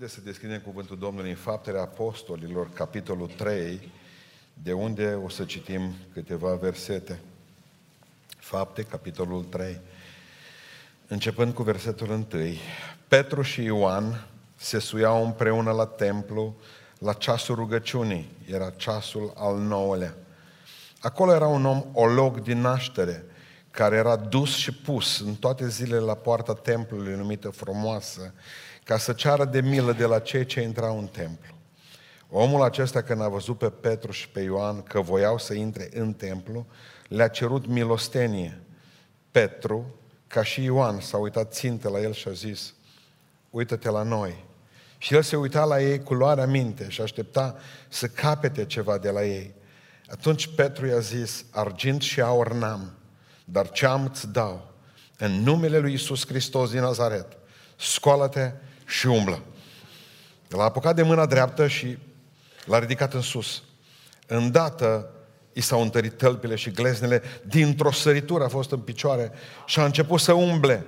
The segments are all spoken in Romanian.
Haideți să deschidem cuvântul Domnului în Faptele Apostolilor, capitolul 3, de unde o să citim câteva versete. Fapte, capitolul 3. Începând cu versetul 1. Petru și Ioan se suiau împreună la templu la ceasul rugăciunii. Era ceasul al nouălea. Acolo era un om olog din naștere, care era dus și pus în toate zilele la poarta templului numită frumoasă, ca să ceară de milă de la cei ce intrau în templu. Omul acesta, când a văzut pe Petru și pe Ioan că voiau să intre în templu, le-a cerut milostenie. Petru, ca și Ioan, s-a uitat țintă la el și a zis, uită-te la noi. Și el se uita la ei cu luarea minte și aștepta să capete ceva de la ei. Atunci Petru i-a zis, argint și aur n-am, dar ce am îți dau? În numele lui Isus Hristos din Nazaret, scoală-te și umblă. L-a apucat de mâna dreaptă și l-a ridicat în sus. Îndată i s-au întărit tălpile și gleznele, dintr-o săritură a fost în picioare și a început să umble.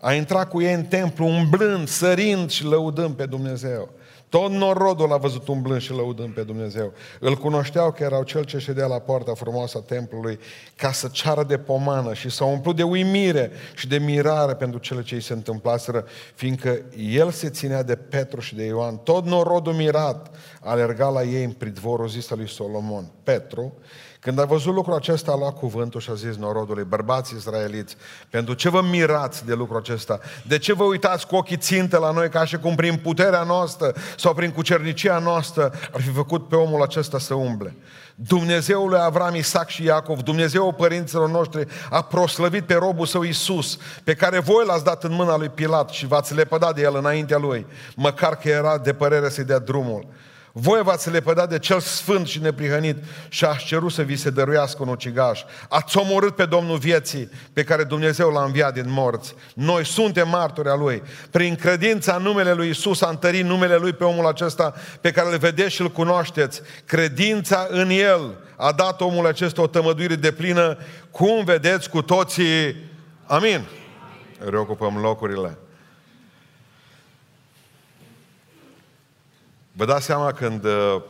A intrat cu ei în templu, umblând, sărind și lăudând pe Dumnezeu. Tot norodul a văzut umblând și lăudând pe Dumnezeu. Îl cunoșteau că erau cel ce ședea la poarta frumoasă a templului ca să ceară de pomană și s-au umplut de uimire și de mirare pentru cele ce îi se întâmplaseră, fiindcă el se ținea de Petru și de Ioan. Tot norodul mirat alerga la ei în pridvorul zis lui Solomon. Petru, când a văzut lucrul acesta, a luat cuvântul și a zis norodului, bărbați israeliți, pentru ce vă mirați de lucrul acesta? De ce vă uitați cu ochii ținte la noi ca și cum prin puterea noastră sau prin cucernicia noastră ar fi făcut pe omul acesta să umble? Dumnezeul lui Avram, Isaac și Iacov, Dumnezeul părinților noștri, a proslăvit pe robul său Isus, pe care voi l-ați dat în mâna lui Pilat și v-ați lepădat de el înaintea lui, măcar că era de părere să-i dea drumul. Voi v-ați lepădat de cel sfânt și neprihănit și ați cerut să vi se dăruiască un ucigaș. Ați omorât pe Domnul vieții pe care Dumnezeu l-a înviat din morți. Noi suntem martori a Lui. Prin credința în numele Lui Isus a întărit numele Lui pe omul acesta pe care îl vedeți și îl cunoașteți. Credința în El a dat omul acesta o tămăduire de plină, cum vedeți cu toții. Amin. Reocupăm locurile. Vă dați seama când uh,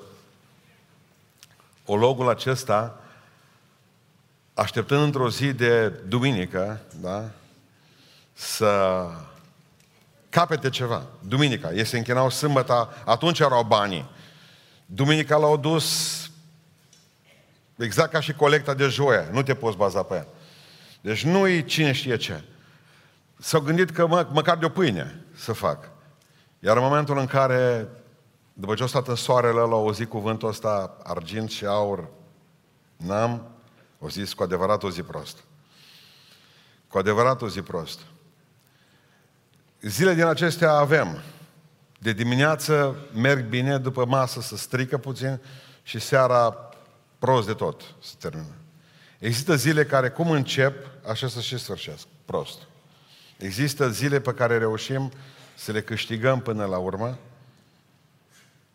ologul acesta, așteptând într-o zi de duminică, da, să capete ceva. Duminica, ei se închinau sâmbăta, atunci erau banii. Duminica l-au dus exact ca și colecta de joia, nu te poți baza pe ea. Deci nu-i cine știe ce. S-au gândit că mă, măcar de o pâine să fac. Iar în momentul în care după ce a stat în soarele ăla, au zis cuvântul ăsta, argint și aur, n-am, o zis cu adevărat o zi prost. Cu adevărat o zi prost. Zile din acestea avem. De dimineață merg bine, după masă să strică puțin și seara prost de tot se termină. Există zile care cum încep, așa să și sfârșesc. Prost. Există zile pe care reușim să le câștigăm până la urmă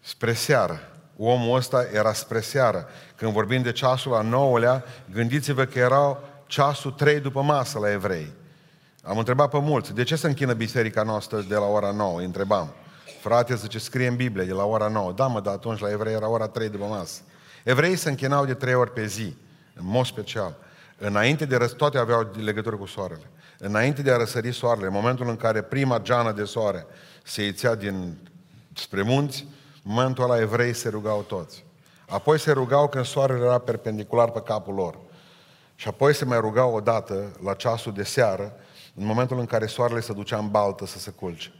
spre seară. Omul ăsta era spre seară. Când vorbim de ceasul a nouălea, gândiți-vă că erau ceasul trei după masă la evrei. Am întrebat pe mulți, de ce se închină biserica noastră de la ora 9? Îi întrebam. Frate, zice, scrie în Biblie, de la ora 9. Da, mă, dar atunci la evrei era ora 3 după masă. Evreii se închinau de trei ori pe zi, în mod special. Înainte de răs, toate aveau legătură cu soarele. Înainte de a răsări soarele, în momentul în care prima geană de soare se ițea din spre munți, în momentul ăla evrei se rugau toți. Apoi se rugau când soarele era perpendicular pe capul lor. Și apoi se mai rugau odată, la ceasul de seară, în momentul în care soarele se ducea în baltă să se culce.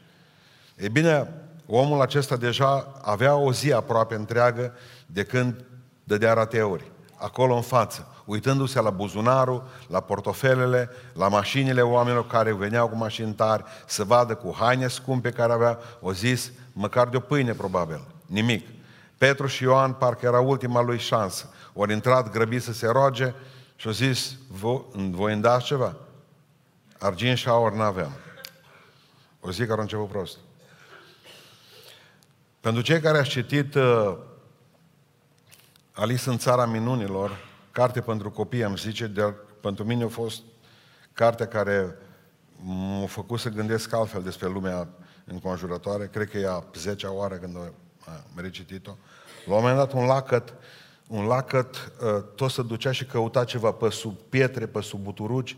E bine, omul acesta deja avea o zi aproape întreagă de când dădea rateuri. Acolo în față, uitându-se la buzunarul, la portofelele, la mașinile oamenilor care veneau cu mașini tari, să vadă cu haine scumpe care avea, o zis, măcar de o pâine probabil. Nimic. Petru și Ioan parcă era ultima lui șansă. Ori intrat grăbit să se roage și au zis, voi îmi dați ceva? Argint și aur n-aveam. O zi care a început prost. Pentru cei care ați citit uh, Alice în țara minunilor, carte pentru copii, am zice, de, pentru mine a fost cartea care m-a făcut să gândesc altfel despre lumea înconjurătoare, cred că e a 10 oară când am recitit-o. La un moment dat un lacăt, un lacăt uh, tot se ducea și căuta ceva pe sub pietre, pe sub buturuci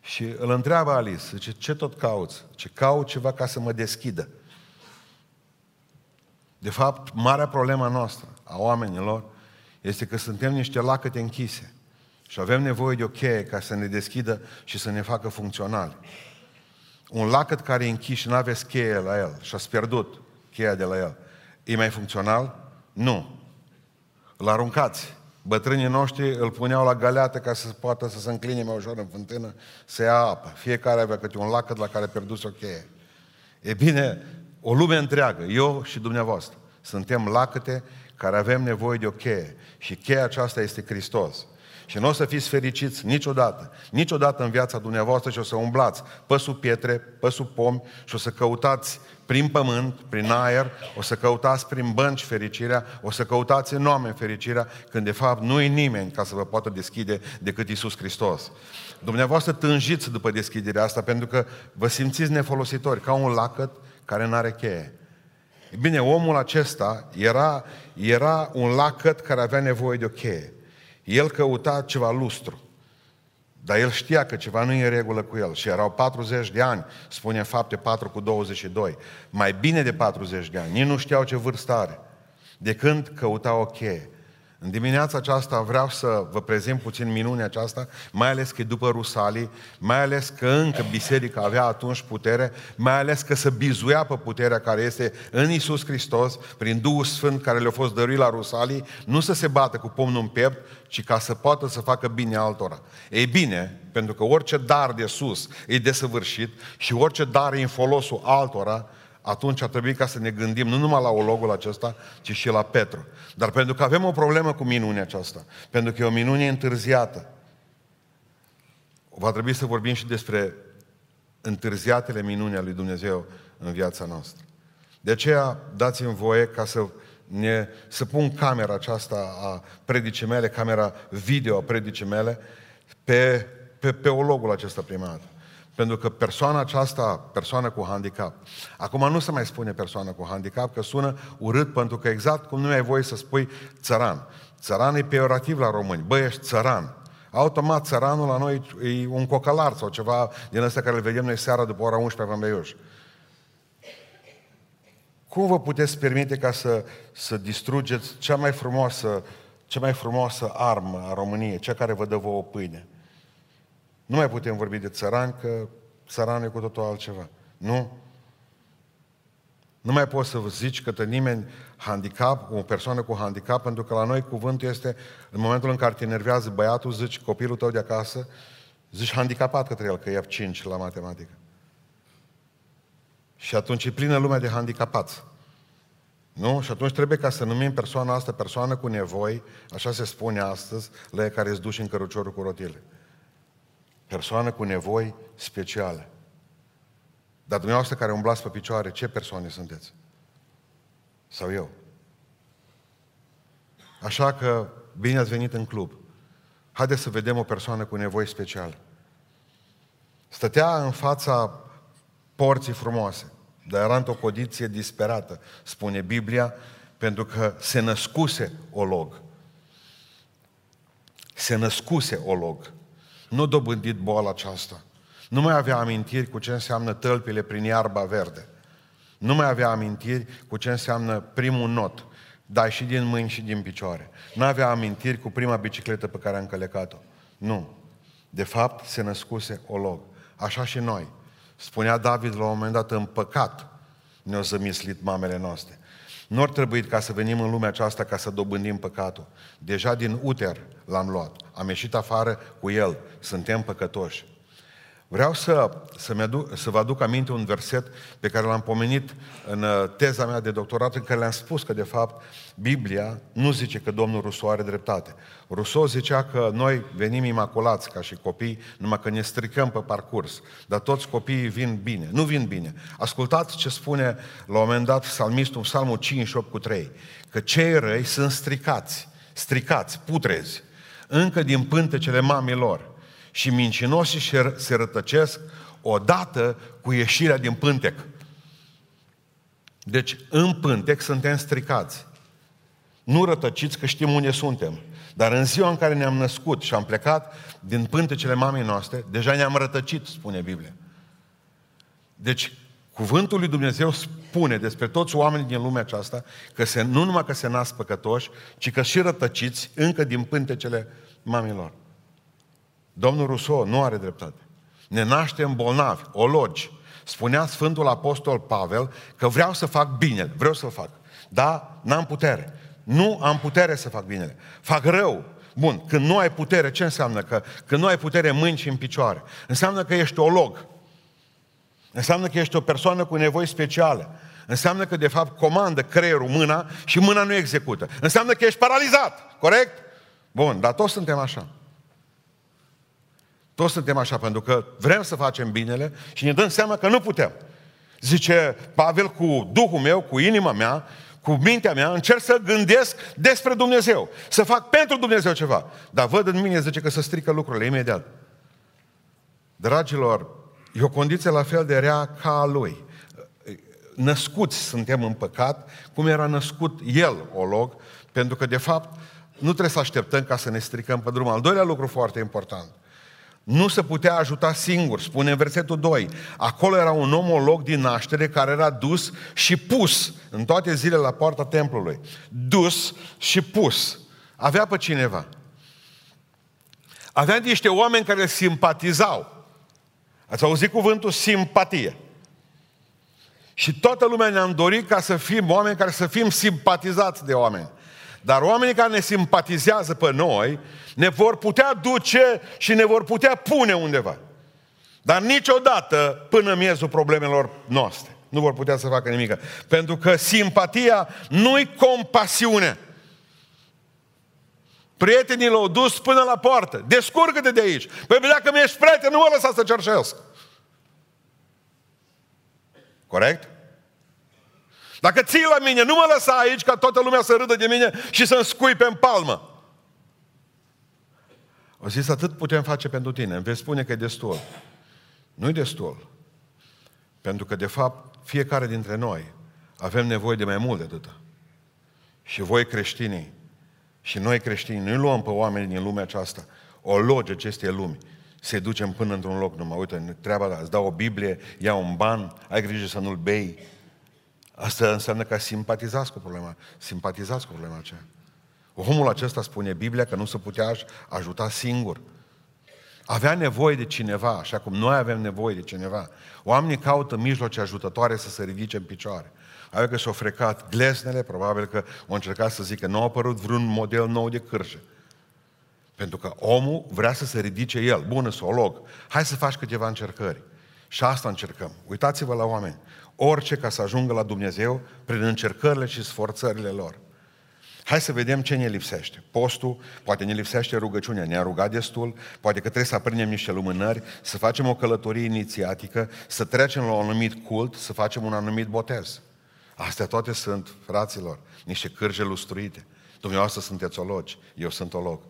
și îl întreabă Alice, zice, ce tot cauți? Ce caut ceva ca să mă deschidă. De fapt, marea problema noastră, a oamenilor, este că suntem niște lacăte închise. Și avem nevoie de o cheie ca să ne deschidă și să ne facă funcționali. Un lacăt care e închis și nu aveți cheie la el și ați pierdut cheia de la el, e mai funcțional? Nu. Îl aruncați. Bătrânii noștri îl puneau la galeată ca să poată să se încline mai ușor în fântână, să ia apă. Fiecare avea câte un lacăt la care a pierdut o cheie. E bine, o lume întreagă, eu și dumneavoastră, suntem lacăte care avem nevoie de o cheie. Și cheia aceasta este Hristos. Și nu o să fiți fericiți niciodată, niciodată în viața dumneavoastră și o să umblați pe sub pietre, pe sub pomi și o să căutați prin pământ, prin aer, o să căutați prin bănci fericirea, o să căutați în oameni fericirea, când de fapt nu e nimeni ca să vă poată deschide decât Isus Hristos. Dumneavoastră tânjiți după deschiderea asta pentru că vă simțiți nefolositori, ca un lacăt care nu are cheie. E bine, omul acesta era, era un lacăt care avea nevoie de o cheie. El căuta ceva lustru. Dar el știa că ceva nu e în regulă cu el. Și erau 40 de ani, spune fapte 4 cu 22. Mai bine de 40 de ani. Nici nu știau ce vârstă are. De când căuta o cheie. În dimineața aceasta vreau să vă prezint puțin minunea aceasta, mai ales că e după Rusalii, mai ales că încă biserica avea atunci putere, mai ales că se bizuia pe puterea care este în Isus Hristos, prin Duhul Sfânt care le-a fost dăruit la Rusalii, nu să se bată cu pomnul în piept, ci ca să poată să facă bine altora. Ei bine, pentru că orice dar de sus e desăvârșit și orice dar e în folosul altora, atunci ar trebui ca să ne gândim nu numai la ologul acesta, ci și la Petru. Dar pentru că avem o problemă cu minunea aceasta, pentru că e o minune întârziată, va trebui să vorbim și despre întârziatele minuni ale lui Dumnezeu în viața noastră. De aceea dați-mi voie ca să, ne, să pun camera aceasta a predicii mele, camera video a predicii mele, pe, pe, pe ologul acesta prima dată. Pentru că persoana aceasta, persoană cu handicap, acum nu se mai spune persoană cu handicap, că sună urât, pentru că exact cum nu ai voie să spui țăran. Țăran e peorativ la români. Băi, ești țăran. Automat, țăranul la noi e un cocalar sau ceva din ăsta care îl vedem noi seara după ora 11 pe Beiuș. Cum vă puteți permite ca să, să distrugeți cea mai frumoasă, cea mai frumoasă armă a României, cea care vă dă vouă pâine? Nu mai putem vorbi de țăran, că țăran e cu totul altceva. Nu? Nu mai poți să zici că nimeni handicap, o persoană cu handicap, pentru că la noi cuvântul este, în momentul în care te enervează băiatul, zici copilul tău de acasă, zici handicapat către el, că e 5 la matematică. Și atunci e plină lumea de handicapați. Nu? Și atunci trebuie ca să numim persoana asta persoană cu nevoi, așa se spune astăzi, la care îți duci în căruciorul cu rotile persoană cu nevoi speciale. Dar dumneavoastră care umblați pe picioare, ce persoane sunteți? Sau eu? Așa că bine ați venit în club. Haideți să vedem o persoană cu nevoi speciale. Stătea în fața porții frumoase, dar era într-o condiție disperată, spune Biblia, pentru că se născuse o log. Se născuse o log. Nu dobândit boala aceasta. Nu mai avea amintiri cu ce înseamnă tălpile prin iarba verde. Nu mai avea amintiri cu ce înseamnă primul not, dai și din mâini și din picioare. Nu avea amintiri cu prima bicicletă pe care a încălecat-o. Nu. De fapt, se născuse o log. Așa și noi. Spunea David la un moment dat, în păcat ne-au zămislit mamele noastre. Nu ar trebui ca să venim în lumea aceasta ca să dobândim păcatul. Deja din uter l-am luat. Am ieșit afară cu el. Suntem păcătoși. Vreau să, să, aduc, să vă aduc aminte un verset pe care l-am pomenit în uh, teza mea de doctorat, în care le-am spus că, de fapt, Biblia nu zice că Domnul Rousseau are dreptate. Rousseau zicea că noi venim imaculați ca și copii, numai că ne stricăm pe parcurs. Dar toți copiii vin bine. Nu vin bine. Ascultați ce spune la un moment dat psalmistul, psalmul 58 cu 3, că cei răi sunt stricați, stricați, putrezi, încă din pântecele mamilor și mincinoșii se rătăcesc odată cu ieșirea din pântec. Deci, în pântec suntem stricați. Nu rătăciți că știm unde suntem. Dar în ziua în care ne-am născut și am plecat din pântecele mamei noastre, deja ne-am rătăcit, spune Biblia. Deci, cuvântul lui Dumnezeu spune despre toți oamenii din lumea aceasta că se, nu numai că se nasc păcătoși, ci că și rătăciți încă din pântecele mamilor. Domnul Rousseau nu are dreptate. Ne naștem bolnavi, ologi. Spunea Sfântul Apostol Pavel că vreau să fac bine, vreau să fac. Da, n-am putere. Nu am putere să fac binele. Fac rău. Bun, când nu ai putere, ce înseamnă? Că când nu ai putere în mâini și în picioare. Înseamnă că ești olog. Înseamnă că ești o persoană cu nevoi speciale. Înseamnă că, de fapt, comandă creierul mâna și mâna nu execută. Înseamnă că ești paralizat. Corect? Bun, dar toți suntem așa. Toți suntem așa, pentru că vrem să facem binele și ne dăm seama că nu putem. Zice Pavel, cu Duhul meu, cu inima mea, cu mintea mea, încerc să gândesc despre Dumnezeu. Să fac pentru Dumnezeu ceva. Dar văd în mine, zice, că să strică lucrurile imediat. Dragilor, e o condiție la fel de rea ca a lui. Născuți suntem în păcat, cum era născut el, olog, pentru că, de fapt, nu trebuie să așteptăm ca să ne stricăm pe drum. Al doilea lucru foarte important – nu se putea ajuta singur, spune în versetul 2. Acolo era un omolog din naștere care era dus și pus în toate zilele la poarta templului. Dus și pus. Avea pe cineva. Avea niște oameni care simpatizau. Ați auzit cuvântul simpatie. Și toată lumea ne-am dorit ca să fim oameni care să fim simpatizați de oameni. Dar oamenii care ne simpatizează pe noi ne vor putea duce și ne vor putea pune undeva. Dar niciodată până miezul problemelor noastre. Nu vor putea să facă nimic. Pentru că simpatia nu-i compasiune. Prietenii l-au dus până la poartă. Descurcă-te de aici. Păi dacă mi-ești prieten, nu mă lăsa să cerșesc. Corect? Dacă ții la mine, nu mă lăsa aici ca toată lumea să râdă de mine și să-mi scui pe palmă. O zis, atât putem face pentru tine. Îmi vei spune că e destul. Nu-i destul. Pentru că, de fapt, fiecare dintre noi avem nevoie de mai mult de atâta. Și voi creștinii, și noi creștini, nu luăm pe oameni din lumea aceasta, o loge acestei lumi, să-i ducem până într-un loc numai. Uite, treaba ta, îți dau o Biblie, ia un ban, ai grijă să nu-l bei, Asta înseamnă că simpatizați cu problema, simpatizați cu problema aceea. Omul acesta spune Biblia că nu se putea ajuta singur. Avea nevoie de cineva, așa cum noi avem nevoie de cineva. Oamenii caută mijloace ajutătoare să se ridice în picioare. Avea că și-au frecat glesnele, probabil că au încercat să zică, nu a apărut vreun model nou de cârjă. Pentru că omul vrea să se ridice el. Bună, log. Hai să faci câteva încercări. Și asta încercăm. Uitați-vă la oameni orice ca să ajungă la Dumnezeu prin încercările și sforțările lor. Hai să vedem ce ne lipsește. Postul, poate ne lipsește rugăciunea, ne-a rugat destul, poate că trebuie să aprindem niște lumânări, să facem o călătorie inițiatică, să trecem la un anumit cult, să facem un anumit botez. Astea toate sunt, fraților, niște cârje lustruite. Dumneavoastră sunteți ologi, eu sunt olog.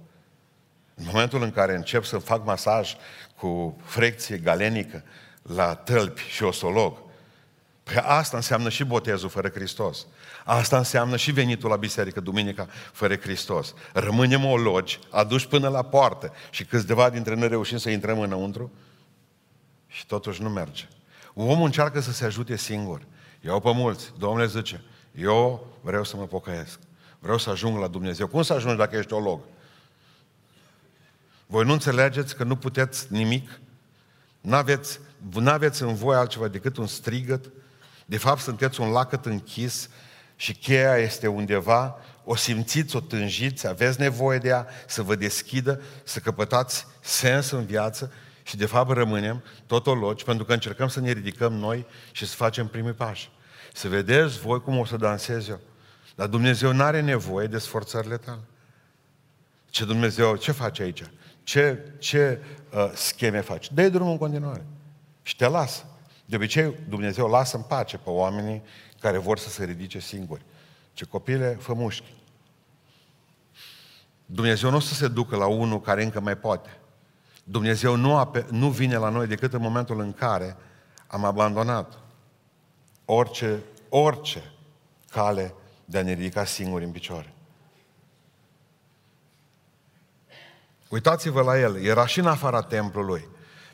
În momentul în care încep să fac masaj cu frecție galenică la tălpi și osolog, Păi asta înseamnă și botezul fără Hristos. Asta înseamnă și venitul la biserică duminica fără Hristos. Rămânem ologi, aduși până la poartă și câțiva dintre noi reușim să intrăm înăuntru și totuși nu merge. Omul încearcă să se ajute singur. Eu pe mulți. Domnule zice, eu vreau să mă pocăiesc. Vreau să ajung la Dumnezeu. Cum să ajungi dacă ești olog? Voi nu înțelegeți că nu puteți nimic? N-aveți, n-aveți în voi altceva decât un strigăt de fapt, sunteți un lacăt închis și cheia este undeva, o simțiți, o tânjiți, aveți nevoie de ea să vă deschidă, să căpătați sens în viață și de fapt rămânem totologi pentru că încercăm să ne ridicăm noi și să facem primii pași. Să vedeți voi cum o să dansez eu. Dar Dumnezeu nu are nevoie de sforțările tale. Ce Dumnezeu, ce face aici? Ce, ce uh, scheme faci? Dă-i drumul în continuare. Și te lasă. De obicei, Dumnezeu lasă în pace pe oamenii care vor să se ridice singuri. Ce copile, fă mușchi. Dumnezeu nu o să se ducă la unul care încă mai poate. Dumnezeu nu, ape, nu vine la noi decât în momentul în care am abandonat orice orice cale de a ne ridica singuri în picioare. Uitați-vă la el, era și în afara templului.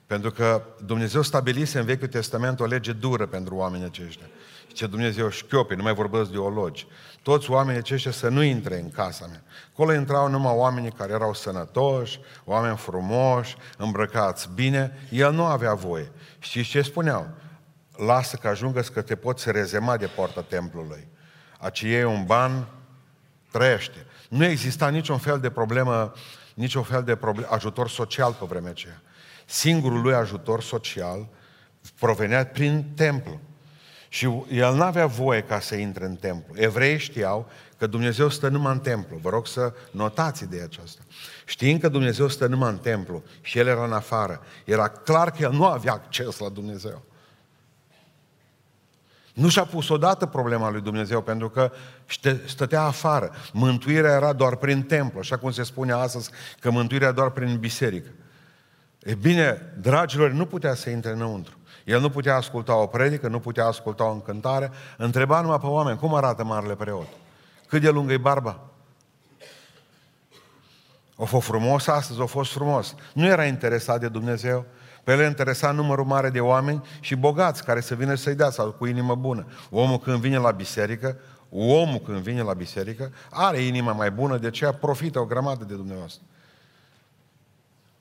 Pentru că Dumnezeu stabilise în Vechiul Testament o lege dură pentru oamenii aceștia. Ce Dumnezeu șchiopi, nu mai vorbesc de ologi. Toți oamenii aceștia să nu intre în casa mea. Acolo intrau numai oamenii care erau sănătoși, oameni frumoși, îmbrăcați bine. El nu avea voie. Știți ce spuneau? Lasă că ajungă că te poți rezema de poarta templului. Aci iei un ban, trăiește. Nu exista niciun fel de problemă, niciun fel de problem, ajutor social pe vremea aceea. Singurul lui ajutor social provenea prin templu. Și el n-avea voie ca să intre în templu. Evreii știau că Dumnezeu stă numai în templu. Vă rog să notați de aceasta. Știind că Dumnezeu stă numai în templu și el era în afară, era clar că el nu avea acces la Dumnezeu. Nu și-a pus odată problema lui Dumnezeu, pentru că stătea afară. Mântuirea era doar prin templu, așa cum se spune astăzi că mântuirea doar prin biserică. E bine, dragilor, nu putea să intre înăuntru. El nu putea asculta o predică, nu putea asculta o încântare. Întreba numai pe oameni, cum arată marele preot? Cât de lungă e barba? O fost frumos astăzi, o fost frumos. Nu era interesat de Dumnezeu. Pe el interesa numărul mare de oameni și bogați care să vină să-i dea sau cu inimă bună. Omul când vine la biserică, omul când vine la biserică, are inima mai bună, de aceea profită o grămadă de Dumnezeu.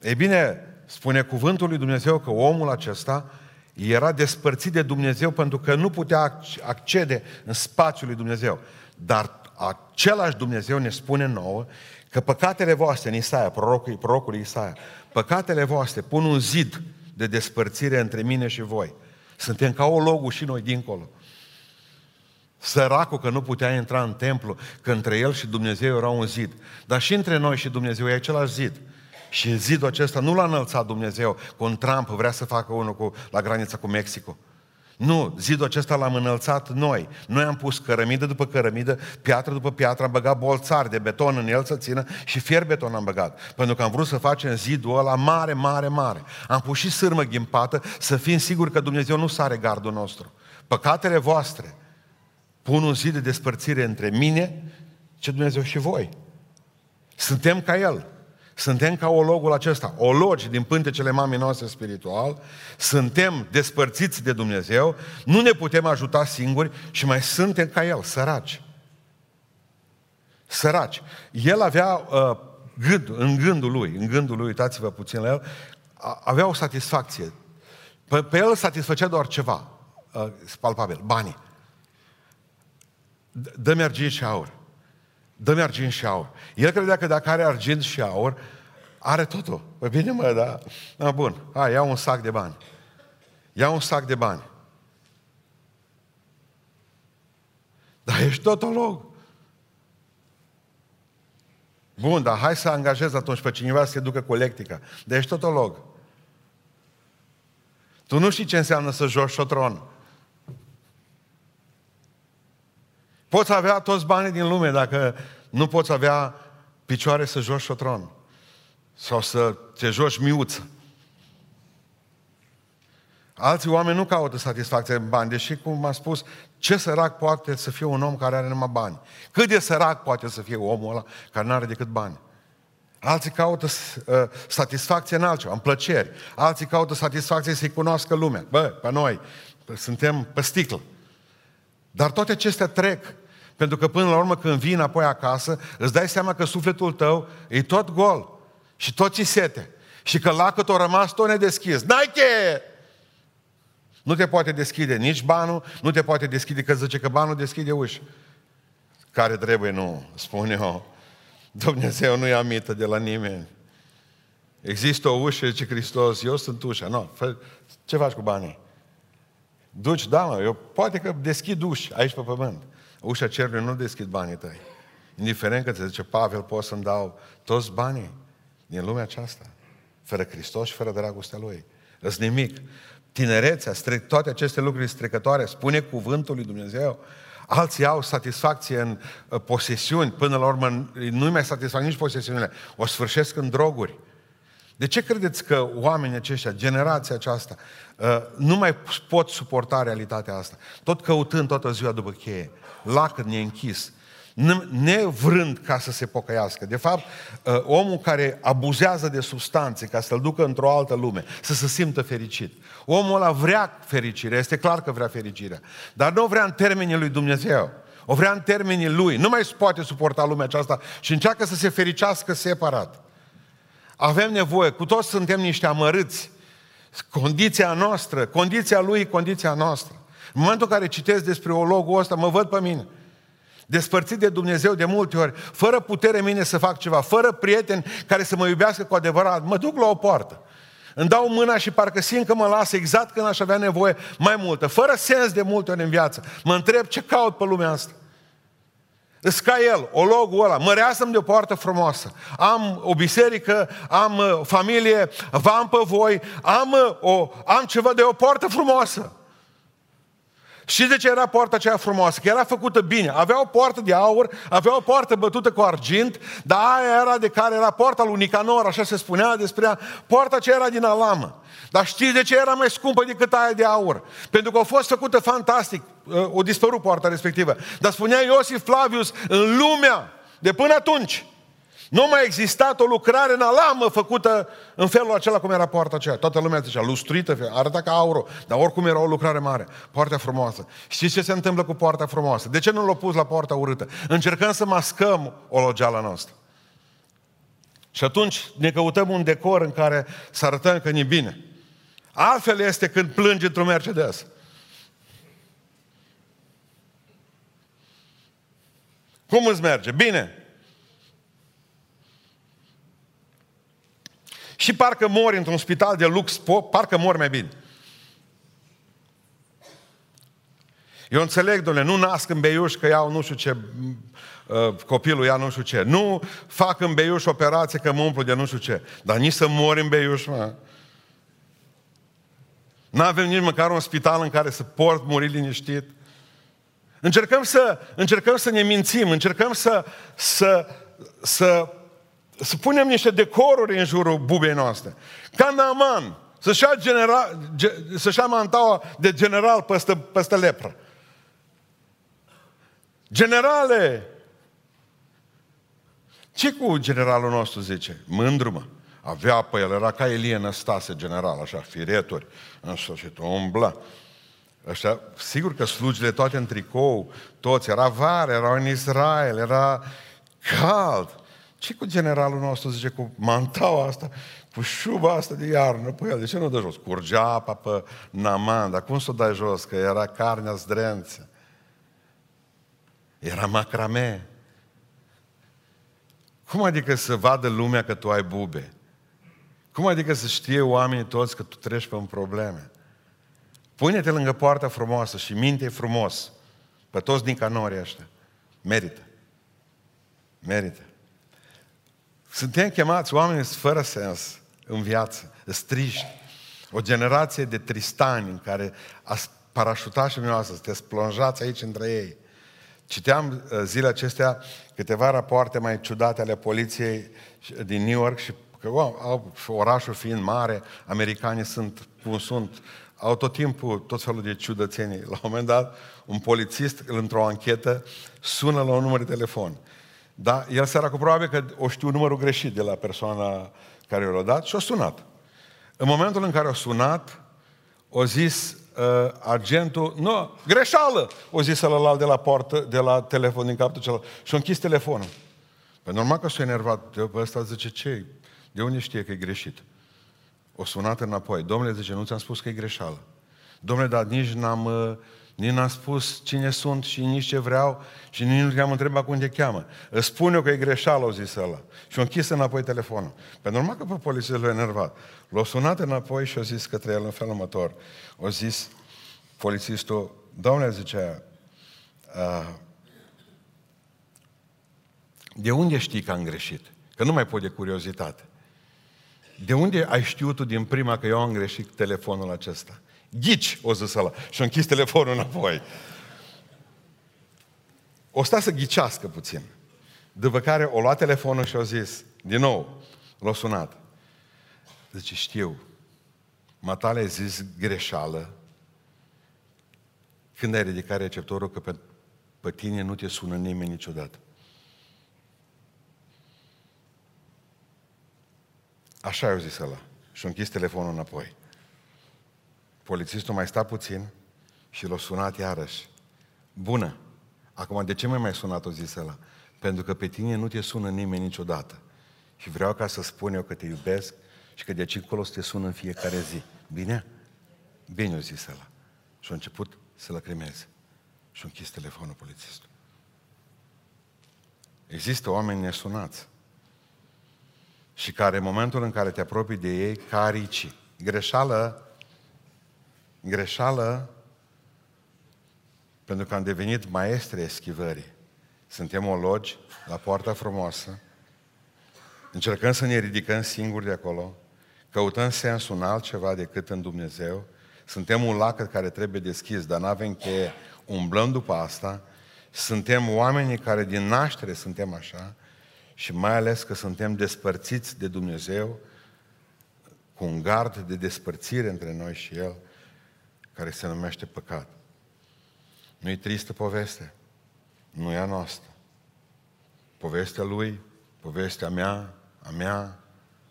Ei bine, spune cuvântul lui Dumnezeu că omul acesta era despărțit de Dumnezeu pentru că nu putea accede în spațiul lui Dumnezeu. Dar același Dumnezeu ne spune nouă că păcatele voastre, în Isaia, prorocul, prorocul Isaia, păcatele voastre pun un zid de despărțire între mine și voi. Suntem ca o logu și noi dincolo. Săracul că nu putea intra în templu, că între el și Dumnezeu era un zid. Dar și între noi și Dumnezeu e același zid. Și zidul acesta nu l-a înălțat Dumnezeu cu un Trump, vrea să facă unul cu, la granița cu Mexico. Nu, zidul acesta l-am înălțat noi. Noi am pus cărămidă după cărămidă, piatră după piatră, am băgat bolțari de beton în el să țină și fier beton am băgat. Pentru că am vrut să facem zidul ăla mare, mare, mare. Am pus și sârmă ghimpată să fim siguri că Dumnezeu nu sare gardul nostru. Păcatele voastre pun un zid de despărțire între mine, ce Dumnezeu și voi. Suntem ca El. Suntem ca ologul acesta, ologi din pântecele mamei noastre spiritual, suntem despărțiți de Dumnezeu, nu ne putem ajuta singuri și mai suntem ca El, săraci. Săraci. El avea uh, gând, în gândul lui, în gândul lui, uitați-vă puțin la el, avea o satisfacție. Pe, pe el satisfăcea doar ceva, uh, palpabil, banii. Dă-mi argint și aur dă-mi argint și aur. El credea că dacă are argint și aur, are totul. Păi bine mă, da. da bun, hai, ia un sac de bani. Ia un sac de bani. Dar ești totolog. Bun, dar hai să angajez atunci pe cineva să se ducă cu electrica. Dar ești totolog. Tu nu știi ce înseamnă să joci șotron. Poți avea toți banii din lume dacă nu poți avea picioare să joci șotron. Sau să te joci miuță. Alții oameni nu caută satisfacție în bani, deși, cum am spus, ce sărac poate să fie un om care are numai bani? Cât de sărac poate să fie omul ăla care nu are decât bani? Alții caută uh, satisfacție în altceva, în plăceri. Alții caută satisfacție să-i cunoască lumea. Bă, pe noi, suntem pe sticlă. Dar toate acestea trec. Pentru că până la urmă când vii înapoi acasă, îți dai seama că sufletul tău e tot gol. Și tot ce sete. Și că lacăt a rămas tot nedeschis. N-ai cheie! Nu te poate deschide nici banul, nu te poate deschide că zice că banul deschide uși. Care trebuie, nu, spun eu. Dumnezeu nu ia mită de la nimeni. Există o ușă, zice Hristos, eu sunt ușa. Nu, no, ce faci cu banii? Duci, da, mă, eu poate că deschid uși aici pe pământ. Ușa cerului nu deschid banii tăi. Indiferent că ți zice Pavel, pot să-mi dau toți banii din lumea aceasta. Fără Hristos și fără dragostea Lui. Îți nimic. Tinerețea, toate aceste lucruri strecătoare, spune cuvântul lui Dumnezeu. Alții au satisfacție în uh, posesiuni, până la urmă nu mai satisfac nici posesiunile, o sfârșesc în droguri. De ce credeți că oamenii aceștia, generația aceasta, uh, nu mai pot suporta realitatea asta? Tot căutând toată ziua după cheie, lacăt închis, nevrând ca să se pocăiască. De fapt, uh, omul care abuzează de substanțe ca să-l ducă într-o altă lume, să se simtă fericit. Omul ăla vrea fericirea, este clar că vrea fericirea, dar nu o vrea în termenii lui Dumnezeu. O vrea în termenii lui. Nu mai poate suporta lumea aceasta și încearcă să se fericească separat. Avem nevoie, cu toți suntem niște amărâți. Condiția noastră, condiția lui, condiția noastră. În momentul în care citesc despre ologul ăsta, mă văd pe mine. Despărțit de Dumnezeu de multe ori, fără putere mine să fac ceva, fără prieteni care să mă iubească cu adevărat, mă duc la o poartă. Îmi dau mâna și parcă simt că mă lasă exact când aș avea nevoie mai multă, fără sens de multe ori în viață. Mă întreb ce caut pe lumea asta. Îs ca el, ologul ăla, măreasă-mi de o poartă frumoasă. Am o biserică, am uh, familie, v-am pe voi, am, uh, o, am ceva de o poartă frumoasă. Și de ce era poarta aceea frumoasă? Că era făcută bine. Avea o poartă de aur, avea o poartă bătută cu argint, dar aia era de care era poarta lui Nicanor, așa se spunea despre ea. Poarta aceea era din alamă. Dar știți de ce era mai scumpă decât aia de aur? Pentru că a fost făcută fantastic. O dispărut poarta respectivă. Dar spunea Iosif Flavius, în lumea de până atunci, nu mai existat o lucrare în alamă făcută în felul acela cum era poarta aceea. Toată lumea zicea, lustruită, arăta ca auro, dar oricum era o lucrare mare. Poarta frumoasă. Știți ce se întâmplă cu poarta frumoasă? De ce nu l-au pus la poarta urâtă? Încercăm să mascăm o logeală noastră. Și atunci ne căutăm un decor în care să arătăm că ne bine. Altfel este când plânge într-un Mercedes. Cum îți merge? Bine. Și parcă mori într-un spital de lux, parcă mori mai bine. Eu înțeleg, domnule, nu nasc în beiuș că iau nu știu ce, uh, copilul ia nu știu ce. Nu fac în beiuș operație că mă umplu de nu știu ce. Dar nici să mori în beiuș, mă. Nu avem nici măcar un spital în care să port muri liniștit. Încercăm să, încercăm să ne mințim, încercăm să, să, să să punem niște decoruri în jurul bubei noastre. Ca Naaman, să-și ia, general, să-și ia mantaua de general peste, peste lepră. Generale! Ce cu generalul nostru zice? Mândru, mă. Avea pe el, era ca Elie Năstase, general, așa, fireturi, în sfârșit, umbla. Așa, sigur că slugile toate în tricou, toți, era vară, erau în Israel, era cald ce cu generalul nostru, zice, cu mantaua asta, cu șuba asta de iarnă pe el? De ce nu dă jos? Curgea apa pe naman, dar cum să o dai jos? Că era carnea zdrență. Era macrame. Cum adică să vadă lumea că tu ai bube? Cum adică să știe oamenii toți că tu treci pe un probleme? Pune-te lângă poarta frumoasă și minte frumos pe toți din canorii ăștia. Merită. Merită. Suntem chemați oameni fără sens în viață, striști. O generație de tristani în care parașutașii noastre, sunteți plonjați aici între ei. Citeam uh, zilele acestea câteva rapoarte mai ciudate ale poliției din New York și că wow, orașul fiind mare, americanii sunt cum sunt, au tot timpul tot felul de ciudățenii. La un moment dat, un polițist, într-o anchetă, sună la un număr de telefon da? El s-a cu probabil că o știu numărul greșit de la persoana care l-a dat și a sunat. În momentul în care a sunat, o zis uh, agentul, nu, greșeală, o zis ălălalt de la poartă, de la telefon din capul celălalt. Și a închis telefonul. Păi normal că s-a enervat. De ăsta zice, ce De unde știe că e greșit? O sunat înapoi. Domnule, zice, nu ți-am spus că e greșeală. Domnule, dar nici n-am... Uh, nici n-am spus cine sunt și nici ce vreau și nici nu te-am întrebat cum te cheamă. Îți spun eu că e greșeală, au zis ăla. Și a închis înapoi telefonul. Pe normal că pe poliție l-a enervat. L-a sunat înapoi și a zis către el în felul următor. A zis polițistul, domnule, zicea, de unde știi că am greșit? Că nu mai pot de curiozitate. De unde ai știut tu din prima că eu am greșit telefonul acesta? Ghici, o zis ăla. Și a închis telefonul înapoi. O sta să ghicească puțin. După care o luat telefonul și a zis, din nou, l-a sunat. Zice, știu. Matale a zis greșeală când ai ridicat receptorul că pe, pe tine nu te sună nimeni niciodată. Așa i-a zis ăla. Și-a închis telefonul înapoi. Polițistul mai sta puțin și l-a sunat iarăși. Bună! Acum, de ce mai mai sunat-o zis ăla? Pentru că pe tine nu te sună nimeni niciodată. Și vreau ca să spun eu că te iubesc și că de aici încolo să te sună în fiecare zi. Bine? Bine, o zis ăla. Și a început să lăcrimeze. Și a închis telefonul polițistul. Există oameni nesunați și care în momentul în care te apropii de ei, carici. Greșeală, greșeală, pentru că am devenit maestre eschivării. Suntem ologi la poarta frumoasă, încercăm să ne ridicăm singuri de acolo, căutăm sensul în altceva decât în Dumnezeu, suntem un lac care trebuie deschis, dar nu avem cheie, umblăm după asta, suntem oamenii care din naștere suntem așa și mai ales că suntem despărțiți de Dumnezeu cu un gard de despărțire între noi și El, care se numește păcat. Nu-i tristă poveste, nu e a noastră. Povestea Lui, povestea mea, a mea,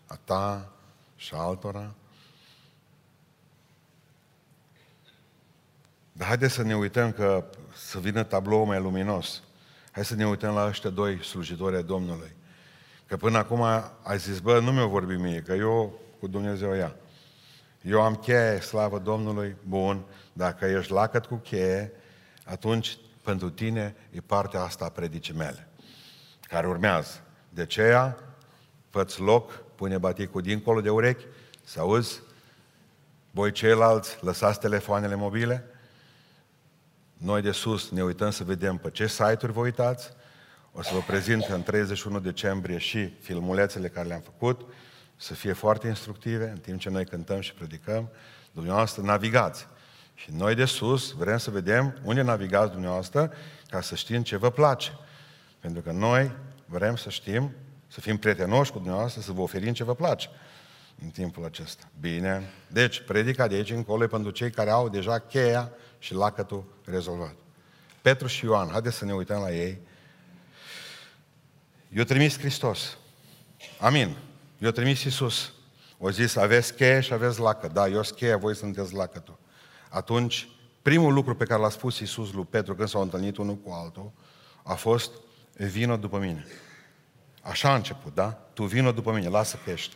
a ta și a altora. Dar haideți să ne uităm că să vină tabloul mai luminos. Hai să ne uităm la ăștia doi slujitori ai Domnului. Că până acum ai zis, bă, nu mi-o vorbi mie, că eu cu Dumnezeu ia. Eu am cheie, slavă Domnului, bun, dacă ești lacăt cu cheie, atunci pentru tine e partea asta a predicii mele, care urmează. De aceea, fă loc, pune baticul dincolo de urechi, să auzi, voi ceilalți lăsați telefoanele mobile, noi de sus ne uităm să vedem pe ce site-uri vă uitați, o să vă prezint în 31 decembrie și filmulețele care le-am făcut, să fie foarte instructive, în timp ce noi cântăm și predicăm, dumneavoastră navigați. Și noi de sus vrem să vedem unde navigați dumneavoastră ca să știm ce vă place. Pentru că noi vrem să știm, să fim prietenoși cu dumneavoastră, să vă oferim ce vă place în timpul acesta. Bine. Deci, predica de aici încolo e pentru cei care au deja cheia și lacătul rezolvat. Petru și Ioan, haideți să ne uităm la ei. Eu trimis Hristos. Amin. Eu trimis Iisus. O zis, aveți cheie și aveți lacă. Da, eu sunt cheia, voi sunteți lacătul. Atunci, primul lucru pe care l-a spus Iisus lui Petru când s-au întâlnit unul cu altul, a fost, vină după mine. Așa a început, da? Tu vină după mine, lasă pește.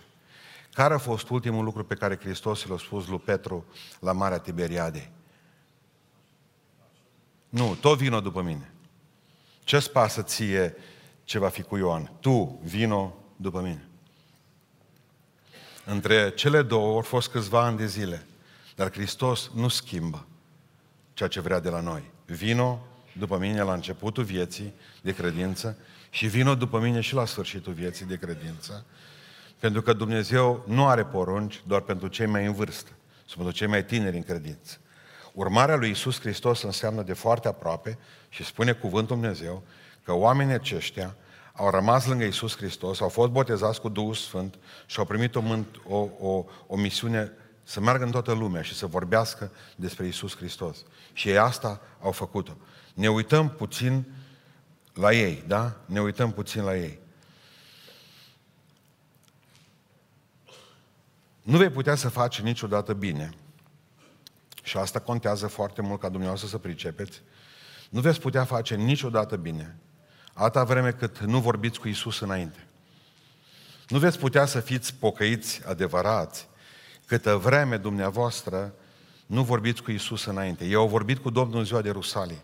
Care a fost ultimul lucru pe care Hristos l-a spus lui Petru la Marea Tiberiadei? Nu, tot vino după mine. Ce-ți pasă ție ce va fi cu Ioan? Tu vino după mine. Între cele două au fost câțiva ani de zile, dar Hristos nu schimbă ceea ce vrea de la noi. Vino după mine la începutul vieții de credință și vino după mine și la sfârșitul vieții de credință, pentru că Dumnezeu nu are porunci doar pentru cei mai în vârstă, sunt pentru cei mai tineri în credință. Urmarea lui Isus Hristos înseamnă de foarte aproape și spune cuvântul Dumnezeu că oamenii aceștia au rămas lângă Isus Hristos, au fost botezați cu Duhul Sfânt și au primit o, o, o, o misiune să meargă în toată lumea și să vorbească despre Isus Hristos. Și ei asta au făcut-o. Ne uităm puțin la ei, da? Ne uităm puțin la ei. Nu vei putea să faci niciodată bine și asta contează foarte mult ca dumneavoastră să pricepeți, nu veți putea face niciodată bine atâta vreme cât nu vorbiți cu Isus înainte. Nu veți putea să fiți pocăiți adevărați câtă vreme dumneavoastră nu vorbiți cu Isus înainte. Eu au vorbit cu Domnul în ziua de Rusalii.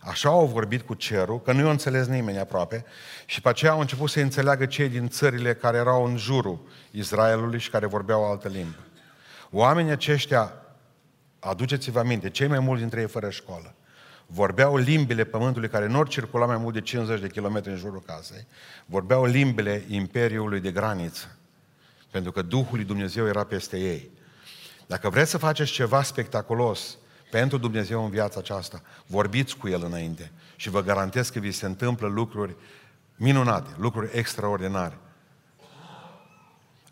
Așa au vorbit cu cerul, că nu i-a înțeles nimeni aproape, și pe aceea au început să înțeleagă cei din țările care erau în jurul Israelului și care vorbeau altă limbă. Oamenii aceștia aduceți-vă aminte, cei mai mulți dintre ei fără școală, vorbeau limbile pământului care nu circula mai mult de 50 de kilometri în jurul casei, vorbeau limbile imperiului de graniță, pentru că Duhul lui Dumnezeu era peste ei. Dacă vreți să faceți ceva spectaculos pentru Dumnezeu în viața aceasta, vorbiți cu El înainte și vă garantez că vi se întâmplă lucruri minunate, lucruri extraordinare.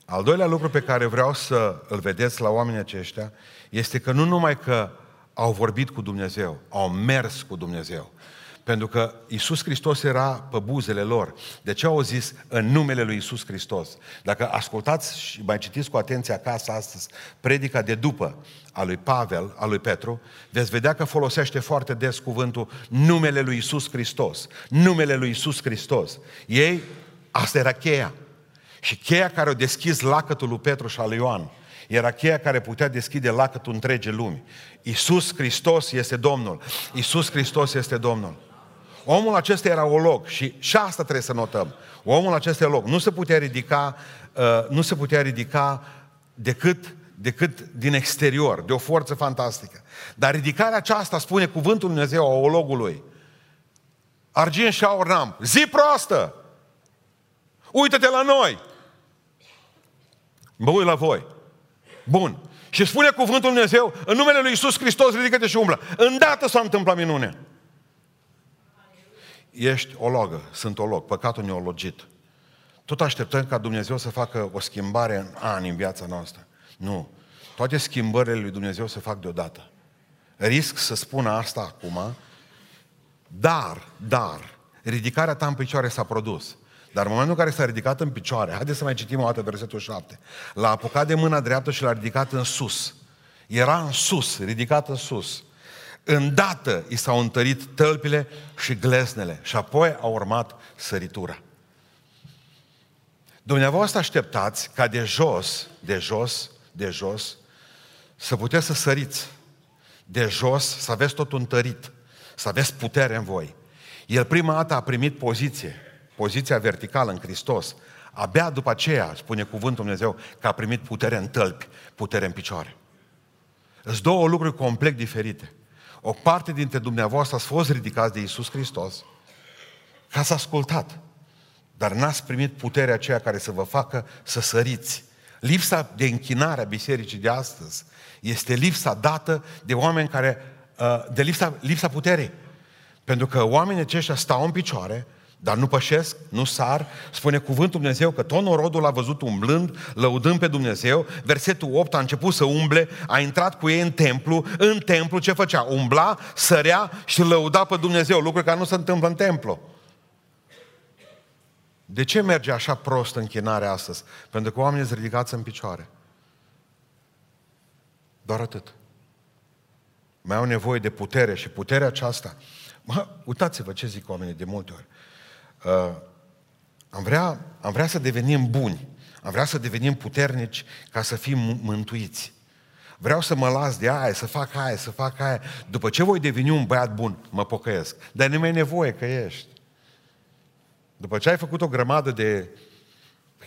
Al doilea lucru pe care vreau să îl vedeți la oamenii aceștia este că nu numai că au vorbit cu Dumnezeu, au mers cu Dumnezeu. Pentru că Isus Hristos era pe buzele lor. De ce au zis în numele lui Isus Hristos? Dacă ascultați și mai citiți cu atenție acasă astăzi predica de după a lui Pavel, a lui Petru, veți vedea că folosește foarte des cuvântul numele lui Isus Hristos. Numele lui Isus Hristos. Ei, asta era cheia. Și cheia care o deschis lacătul lui Petru și al lui Ioan era cheia care putea deschide lacătul întregii lumi. Isus Hristos este Domnul. Isus Hristos este Domnul. Omul acesta era olog și, și asta trebuie să notăm. Omul acesta olog nu se putea ridica, uh, nu se putea ridica decât, decât din exterior, de o forță fantastică. Dar ridicarea aceasta, spune cuvântul Dumnezeu a ologului, argint și aur n-am, zi proastă! Uită-te la noi! Mă uit la voi. Bun. Și spune cuvântul Dumnezeu, în numele Lui Isus Hristos, ridică-te și umblă. Îndată s-a întâmplat minune ești ologă, sunt olog, păcatul neologit. Tot așteptăm ca Dumnezeu să facă o schimbare în ani în viața noastră. Nu. Toate schimbările lui Dumnezeu se fac deodată. Risc să spun asta acum, dar, dar, ridicarea ta în picioare s-a produs. Dar în momentul în care s-a ridicat în picioare, haideți să mai citim o dată versetul 7. L-a apucat de mâna dreaptă și l-a ridicat în sus. Era în sus, ridicat în sus. Îndată i s-au întărit tălpile și gleznele și apoi a urmat săritura. Dumneavoastră așteptați ca de jos, de jos, de jos, să puteți să săriți. De jos să aveți tot întărit, să aveți putere în voi. El prima dată a primit poziție, poziția verticală în Hristos. Abia după aceea, spune cuvântul Dumnezeu, că a primit putere în tălpi, putere în picioare. Sunt două lucruri complet diferite. O parte dintre dumneavoastră ați fost ridicați de Iisus Hristos ca să ascultat. Dar n-ați primit puterea aceea care să vă facă să săriți. Lipsa de închinare a bisericii de astăzi este lipsa dată de oameni care, uh, de lipsa, lipsa puterii. Pentru că oamenii aceștia stau în picioare, dar nu pășesc, nu sar. Spune cuvântul Dumnezeu că tot norodul a văzut umblând, lăudând pe Dumnezeu. Versetul 8 a început să umble, a intrat cu ei în templu. În templu ce făcea? Umbla, sărea și lăuda pe Dumnezeu, lucru care nu se întâmplă în templu. De ce merge așa prost închinarea astăzi? Pentru că oamenii sunt ridicați în picioare. Doar atât. Mai au nevoie de putere și puterea aceasta. Mă, uitați-vă ce zic oamenii de multe ori. Uh, am, vrea, am vrea să devenim buni, am vrea să devenim puternici ca să fim mântuiți. Vreau să mă las de aia, să fac aia, să fac aia. După ce voi deveni un băiat bun, mă pocăiesc. Dar nu mai nevoie că ești. După ce ai făcut o grămadă de...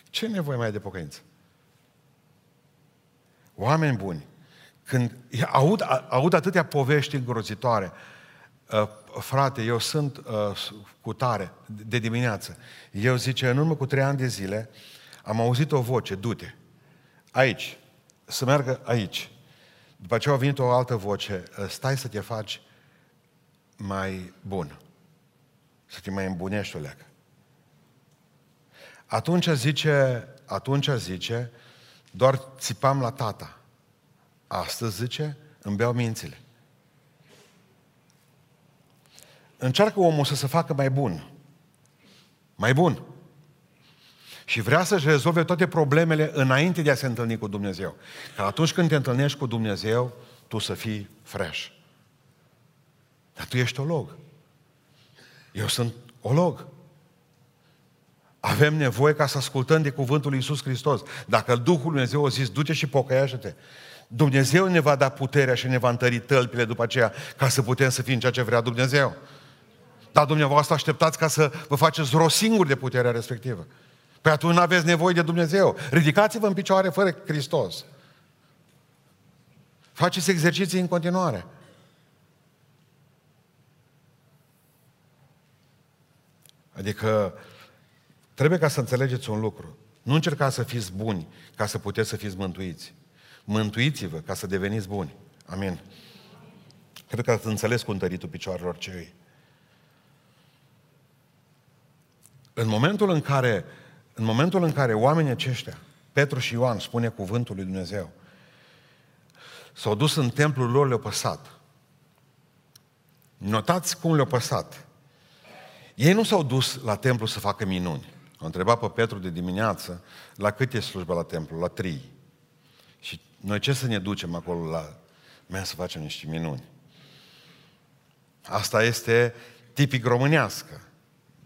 Ce nevoie mai ai de pocăință? Oameni buni, când aud, aud atâtea povești îngrozitoare, uh, frate, eu sunt uh, cu tare de dimineață. Eu zice, în urmă cu trei ani de zile, am auzit o voce, du-te, aici, să meargă aici. După aceea a venit o altă voce, uh, stai să te faci mai bun, să te mai îmbunești o leacă. Atunci zice, atunci zice, doar țipam la tata. Astăzi zice, îmi beau mințile. Încearcă omul să se facă mai bun. Mai bun. Și vrea să-și rezolve toate problemele înainte de a se întâlni cu Dumnezeu. Că atunci când te întâlnești cu Dumnezeu, tu să fii fresh. Dar tu ești olog. Eu sunt olog. Avem nevoie ca să ascultăm de cuvântul lui Iisus Hristos. Dacă Duhul Dumnezeu a zis, du-te și pocăiaște-te, Dumnezeu ne va da puterea și ne va întări tălpile după aceea ca să putem să fim ceea ce vrea Dumnezeu. Dar dumneavoastră așteptați ca să vă faceți rost singur de puterea respectivă. Păi atunci nu aveți nevoie de Dumnezeu. Ridicați-vă în picioare fără Hristos. Faceți exerciții în continuare. Adică trebuie ca să înțelegeți un lucru. Nu încercați să fiți buni ca să puteți să fiți mântuiți. Mântuiți-vă ca să deveniți buni. Amin. Cred că ați înțeles cu întăritul picioarelor cei. În momentul în care, în momentul în care oamenii aceștia Petru și Ioan, spune cuvântul lui Dumnezeu, s-au dus în templul lor, le-au păsat. Notați cum le-au păsat. Ei nu s-au dus la templu să facă minuni. Au întrebat pe Petru de dimineață la cât e slujba la templu? La trei. Și noi ce să ne ducem acolo la mea să facem niște minuni? Asta este tipic românească.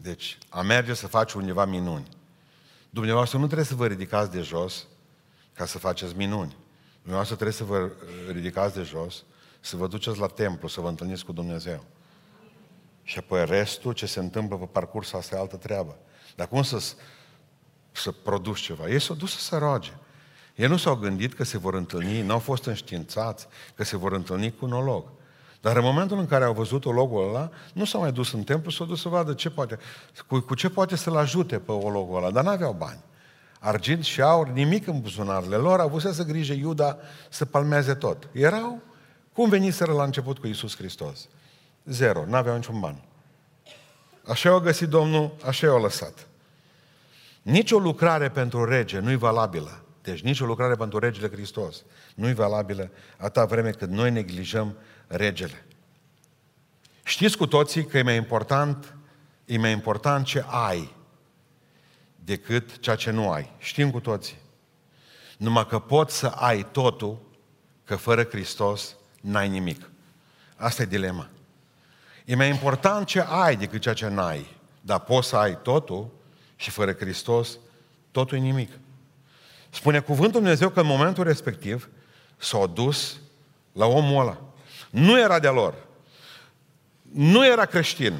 Deci, a merge să faci undeva minuni. Dumneavoastră nu trebuie să vă ridicați de jos ca să faceți minuni. Dumneavoastră trebuie să vă ridicați de jos, să vă duceți la templu, să vă întâlniți cu Dumnezeu. Și apoi restul, ce se întâmplă pe parcurs, asta e altă treabă. Dar cum să, să produci ceva? Ei s-au dus să se roage. Ei nu s-au gândit că se vor întâlni, nu au fost înștiințați că se vor întâlni cu un olog. Dar în momentul în care au văzut ologul ăla, nu s-au mai dus în templu, s-au dus să vadă ce poate, cu, cu ce poate să-l ajute pe ologul ăla, dar n-aveau bani. Argint și aur, nimic în buzunarele lor, au avut să grijă Iuda să palmeze tot. Erau cum veniseră la început cu Isus Hristos. Zero, n-aveau niciun ban. Așa au găsit Domnul, așa i-au lăsat. Nici o lucrare pentru rege nu-i valabilă. Deci nici o lucrare pentru regele Hristos nu-i valabilă atâta vreme cât noi neglijăm regele. Știți cu toții că e mai important, e mai important ce ai decât ceea ce nu ai. Știm cu toții. Numai că poți să ai totul, că fără Hristos n-ai nimic. Asta e dilema. E mai important ce ai decât ceea ce n-ai. Dar poți să ai totul și fără Hristos totul e nimic. Spune cuvântul Dumnezeu că în momentul respectiv s-au dus la omul ăla. Nu era de lor. Nu era creștin.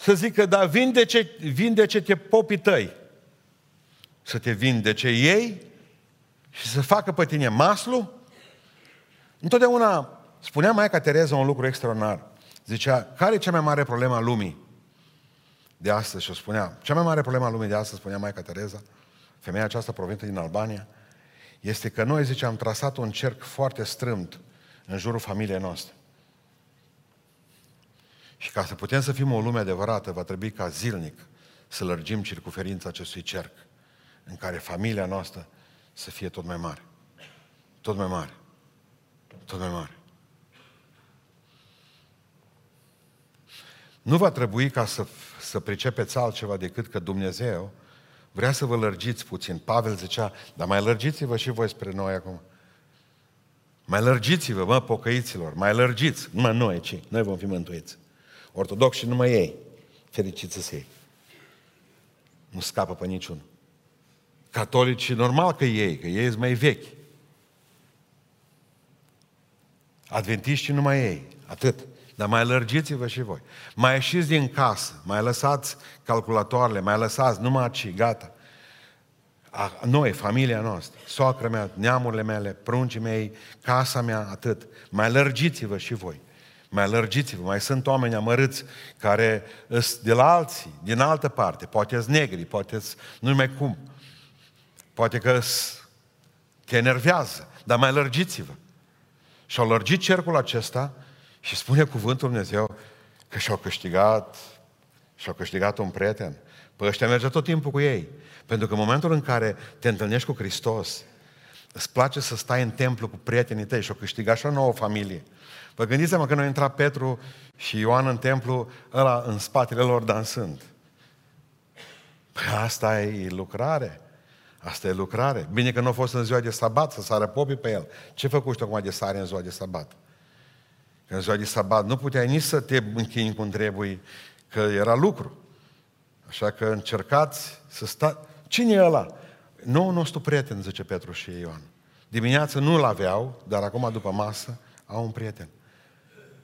Să zică, da, vindece, vindece-te popii tăi. Să te vindece ei și să facă pe tine maslu. Întotdeauna spunea Maica Tereza un lucru extraordinar. Zicea, care e cea mai mare problemă a lumii de astăzi? Și o spunea, cea mai mare problemă a lumii de astăzi, spunea Maica Tereza, femeia aceasta provenită din Albania, este că noi, zice, am trasat un cerc foarte strâmt în jurul familiei noastre. Și ca să putem să fim o lume adevărată, va trebui ca zilnic să lărgim circuferința acestui cerc, în care familia noastră să fie tot mai mare. Tot mai mare. Tot mai mare. Nu va trebui ca să, să pricepeți altceva decât că Dumnezeu vrea să vă lărgiți puțin. Pavel zicea, dar mai lărgiți-vă și voi spre noi acum. Mai lărgiți-vă, mă, pocăiților, mai lărgiți. Numai noi, ci? Noi vom fi mântuiți. Ortodoxi numai ei. Fericiți să ei. Nu scapă pe niciunul. Catolicii, normal că ei, că ei sunt mai vechi. Adventiștii numai ei. Atât. Dar mai lărgiți-vă și voi. Mai ieșiți din casă, mai lăsați calculatoarele, mai lăsați numai aici, gata. A, noi, familia noastră, soacră mea, neamurile mele, pruncii mei, casa mea, atât. Mai lărgiți-vă și voi. Mai lărgiți-vă. Mai sunt oameni amărâți care sunt de la alții, din altă parte. Poate sunt negri, poate nu mai cum. Poate că te enervează, dar mai lărgiți-vă. Și au lărgit cercul acesta și spune cuvântul Dumnezeu că și-au câștigat, și-au câștigat un prieten. Păi ăștia merge tot timpul cu ei. Pentru că în momentul în care te întâlnești cu Hristos, îți place să stai în templu cu prietenii tăi și-o câștiga și o nouă familie. Vă gândiți-mă că noi intra Petru și Ioan în templu, ăla în spatele lor dansând. Păi asta e lucrare. Asta e lucrare. Bine că nu a fost în ziua de sabat să sară popii pe el. Ce făcuși tu acum de sare în ziua de sabat? Că în ziua de sabat nu puteai nici să te închini cum trebuie, că era lucru. Așa că încercați să stați... Cine e ăla? Nou nostru prieten, zice Petru și Ioan. Dimineața nu-l aveau, dar acum după masă au un prieten.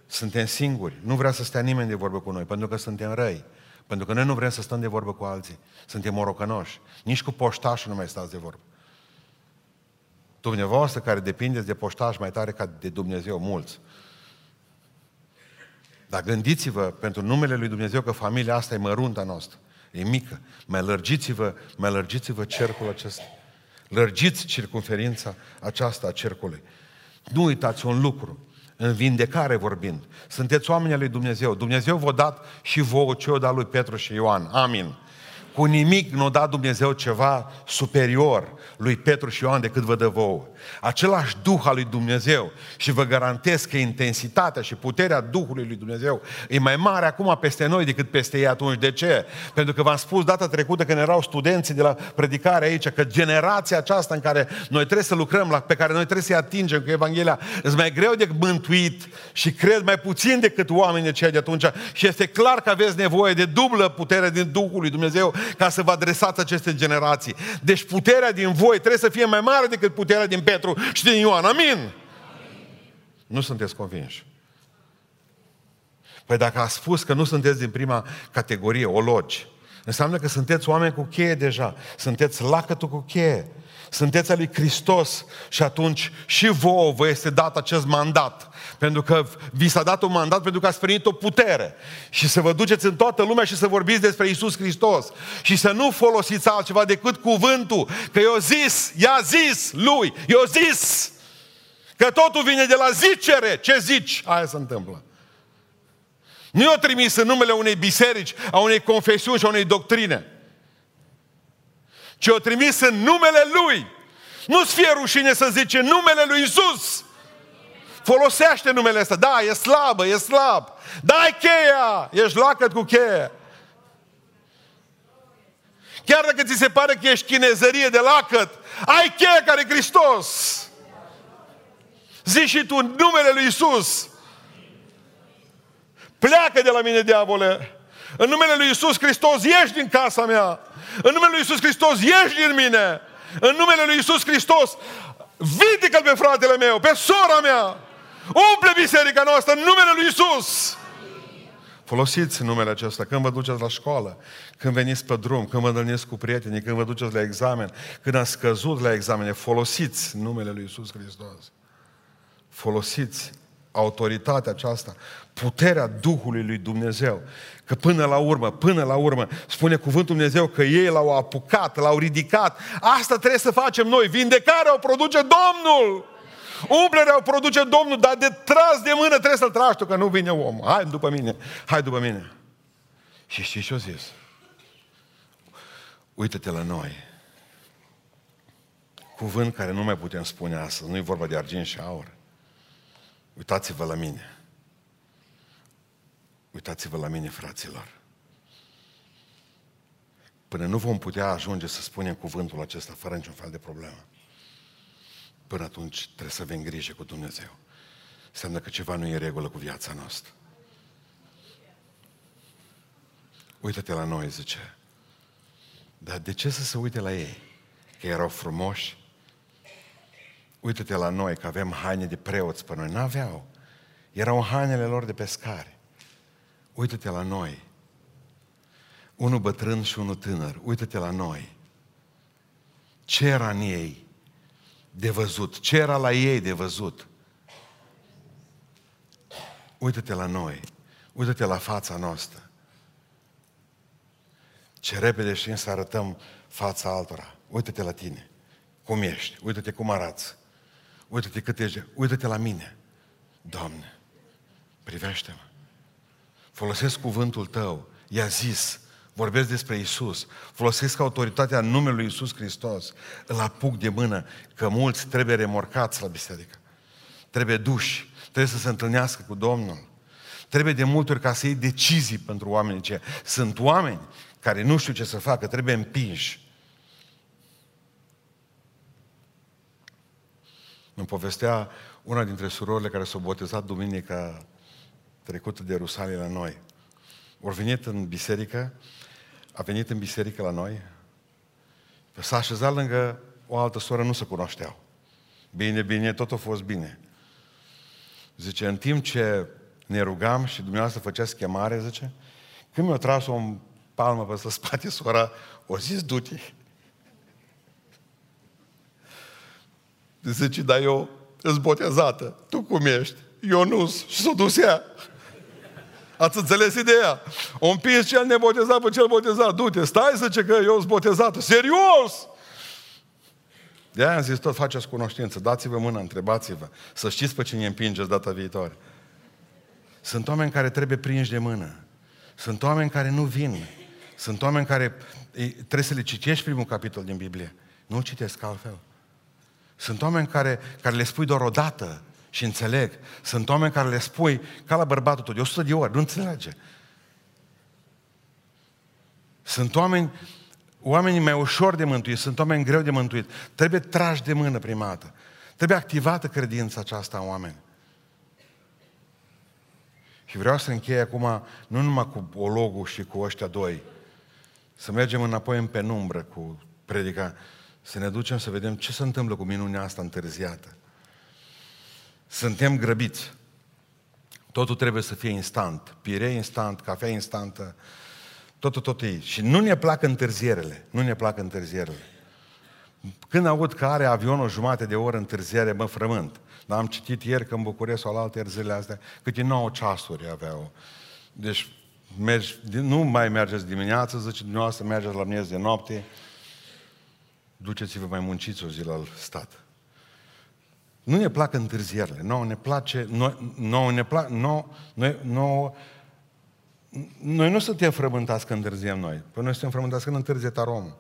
Suntem singuri. Nu vrea să stea nimeni de vorbă cu noi, pentru că suntem răi. Pentru că noi nu vrem să stăm de vorbă cu alții. Suntem morocănoși. Nici cu poștașul nu mai stați de vorbă. Dumneavoastră care depindeți de poștaș mai tare ca de Dumnezeu, mulți. Dar gândiți-vă pentru numele Lui Dumnezeu că familia asta e mărunta noastră. E mică. Mai lărgiți-vă, mai lărgiți-vă cercul acesta. Lărgiți circunferința aceasta a cercului. Nu uitați un lucru. În vindecare vorbind. Sunteți oameni al lui Dumnezeu. Dumnezeu v-a dat și vouă ce o dat lui Petru și Ioan. Amin. Cu nimic nu a dat Dumnezeu ceva superior lui Petru și Ioan decât vă dă vouă. Același Duh al lui Dumnezeu și vă garantez că intensitatea și puterea Duhului lui Dumnezeu e mai mare acum peste noi decât peste ei atunci. De ce? Pentru că v-am spus data trecută când erau studenții de la predicare aici că generația aceasta în care noi trebuie să lucrăm, la, pe care noi trebuie să-i atingem cu Evanghelia, e mai greu de mântuit și cred mai puțin decât oamenii cei de atunci și este clar că aveți nevoie de dublă putere din Duhul lui Dumnezeu ca să vă adresați aceste generații. Deci puterea din voi trebuie să fie mai mare decât puterea din Petru și din Ioan. Amin? Amin. Nu sunteți convinși. Păi dacă a spus că nu sunteți din prima categorie, ologi, înseamnă că sunteți oameni cu cheie deja. Sunteți lacătul cu cheie. Sunteți al lui Hristos și atunci și vouă vă este dat acest mandat. Pentru că vi s-a dat un mandat pentru că ați primit o putere. Și să vă duceți în toată lumea și să vorbiți despre Isus Hristos. Și să nu folosiți altceva decât cuvântul. Că eu zis, i-a zis lui, eu zis. Că totul vine de la zicere. Ce zici? Aia se întâmplă. Nu i-o trimis în numele unei biserici, a unei confesiuni și a unei doctrine ci o trimis în numele Lui. Nu-ți fie rușine să zice numele Lui Isus. Folosește numele ăsta. Da, e slabă, e slab. Dai cheia! Ești lacăt cu cheia. Chiar dacă ți se pare că ești chinezărie de lacăt, ai cheia care e Hristos. Zici și tu numele Lui Isus. Pleacă de la mine, diavole. În numele Lui Isus Hristos, ieși din casa mea. În numele Lui Isus Hristos, ieși din mine. În numele Lui Isus Hristos, vindecă-l pe fratele meu, pe sora mea. Umple biserica noastră în numele Lui Isus. Folosiți numele acesta când vă duceți la școală, când veniți pe drum, când vă întâlniți cu prietenii, când vă duceți la examen, când ați scăzut la examene, folosiți numele Lui Isus Hristos. Folosiți autoritatea aceasta, puterea Duhului lui Dumnezeu. Că până la urmă, până la urmă, spune cuvântul Dumnezeu că ei l-au apucat, l-au ridicat. Asta trebuie să facem noi. Vindecarea o produce Domnul. Umplerea o produce Domnul, dar de tras de mână trebuie să-l tragi tu, că nu vine om. Hai după mine, hai după mine. Și știi ce-o zis? Uită-te la noi. Cuvânt care nu mai putem spune astăzi. Nu e vorba de argint și aur. Uitați-vă la mine. Uitați-vă la mine, fraților. Până nu vom putea ajunge să spunem cuvântul acesta fără niciun fel de problemă. Până atunci trebuie să avem grijă cu Dumnezeu. Înseamnă că ceva nu e în regulă cu viața noastră. Uită-te la noi, zice. Dar de ce să se uite la ei? Că erau frumoși, Uită-te la noi că avem haine de preoți pe noi. N-aveau. Erau hainele lor de pescare. Uită-te la noi. Unul bătrân și unul tânăr. Uită-te la noi. Ce era în ei de văzut? Ce era la ei de văzut? Uită-te la noi. Uită-te la fața noastră. Ce repede știm să arătăm fața altora. Uită-te la tine. Cum ești? Uită-te cum arăți. Uită-te cât ești, uită-te la mine. Doamne, privește-mă. Folosesc cuvântul tău. I-a zis, vorbesc despre Isus, folosesc autoritatea în numele lui Isus Hristos, îl apuc de mână, că mulți trebuie remorcați la biserică. Trebuie duși, trebuie să se întâlnească cu Domnul. Trebuie de multe ori ca să iei decizii pentru oamenii ce sunt oameni care nu știu ce să facă, trebuie împinși. Îmi povestea una dintre surorile care s-au botezat duminica trecută de Rusalii la noi. Au venit în biserică, a venit în biserică la noi, s-a așezat lângă o altă soră, nu se cunoșteau. Bine, bine, tot a fost bine. Zice, în timp ce ne rugam și dumneavoastră făcea schemare, zice, când mi-a tras o palmă pe spate sora, o zis, du-te. Zice, dar eu îți botezată. Tu cum ești? Eu nu Și s-o dus ea. Ați înțeles ideea? O împins cel nebotezat pe cel botezat. Du-te, stai, zice că eu sunt botezată. Serios! De aia am zis, tot faceți cunoștință. Dați-vă mâna, întrebați-vă. Să știți pe cine împingeți data viitoare. Sunt oameni care trebuie prinși de mână. Sunt oameni care nu vin. Sunt oameni care trebuie să le citești primul capitol din Biblie. Nu-l citesc altfel. Sunt oameni care, care le spui doar o dată și înțeleg. Sunt oameni care le spui ca la bărbatul tău, de 100 de ori, nu înțelege. Sunt oameni, oamenii mai ușor de mântuit, sunt oameni greu de mântuit. Trebuie trași de mână prima dată. Trebuie activată credința aceasta în oameni. Și vreau să închei acum, nu numai cu ologul și cu ăștia doi, să mergem înapoi în penumbră cu predica, să ne ducem să vedem ce se întâmplă cu minunea asta întârziată. Suntem grăbiți. Totul trebuie să fie instant. Pire instant, cafea instantă, totul, tot e. Și nu ne plac întârzierele. Nu ne plac întârzierele. Când aud că are avionul o jumate de oră întârziere, mă frământ. Dar am citit ieri că în București sau la alte zilele astea, câte 9 ceasuri aveau. Deci mergi, nu mai mergeți dimineața, zice dumneavoastră, mergeți la miez de noapte, duceți-vă mai munciți o zi la stat. Nu ne plac întârzierile, nouă ne place, noi, nouă ne plac, nouă, noi, nouă, noi nu suntem frământați când întârziem noi, păi noi suntem frământați când întârzie taromul.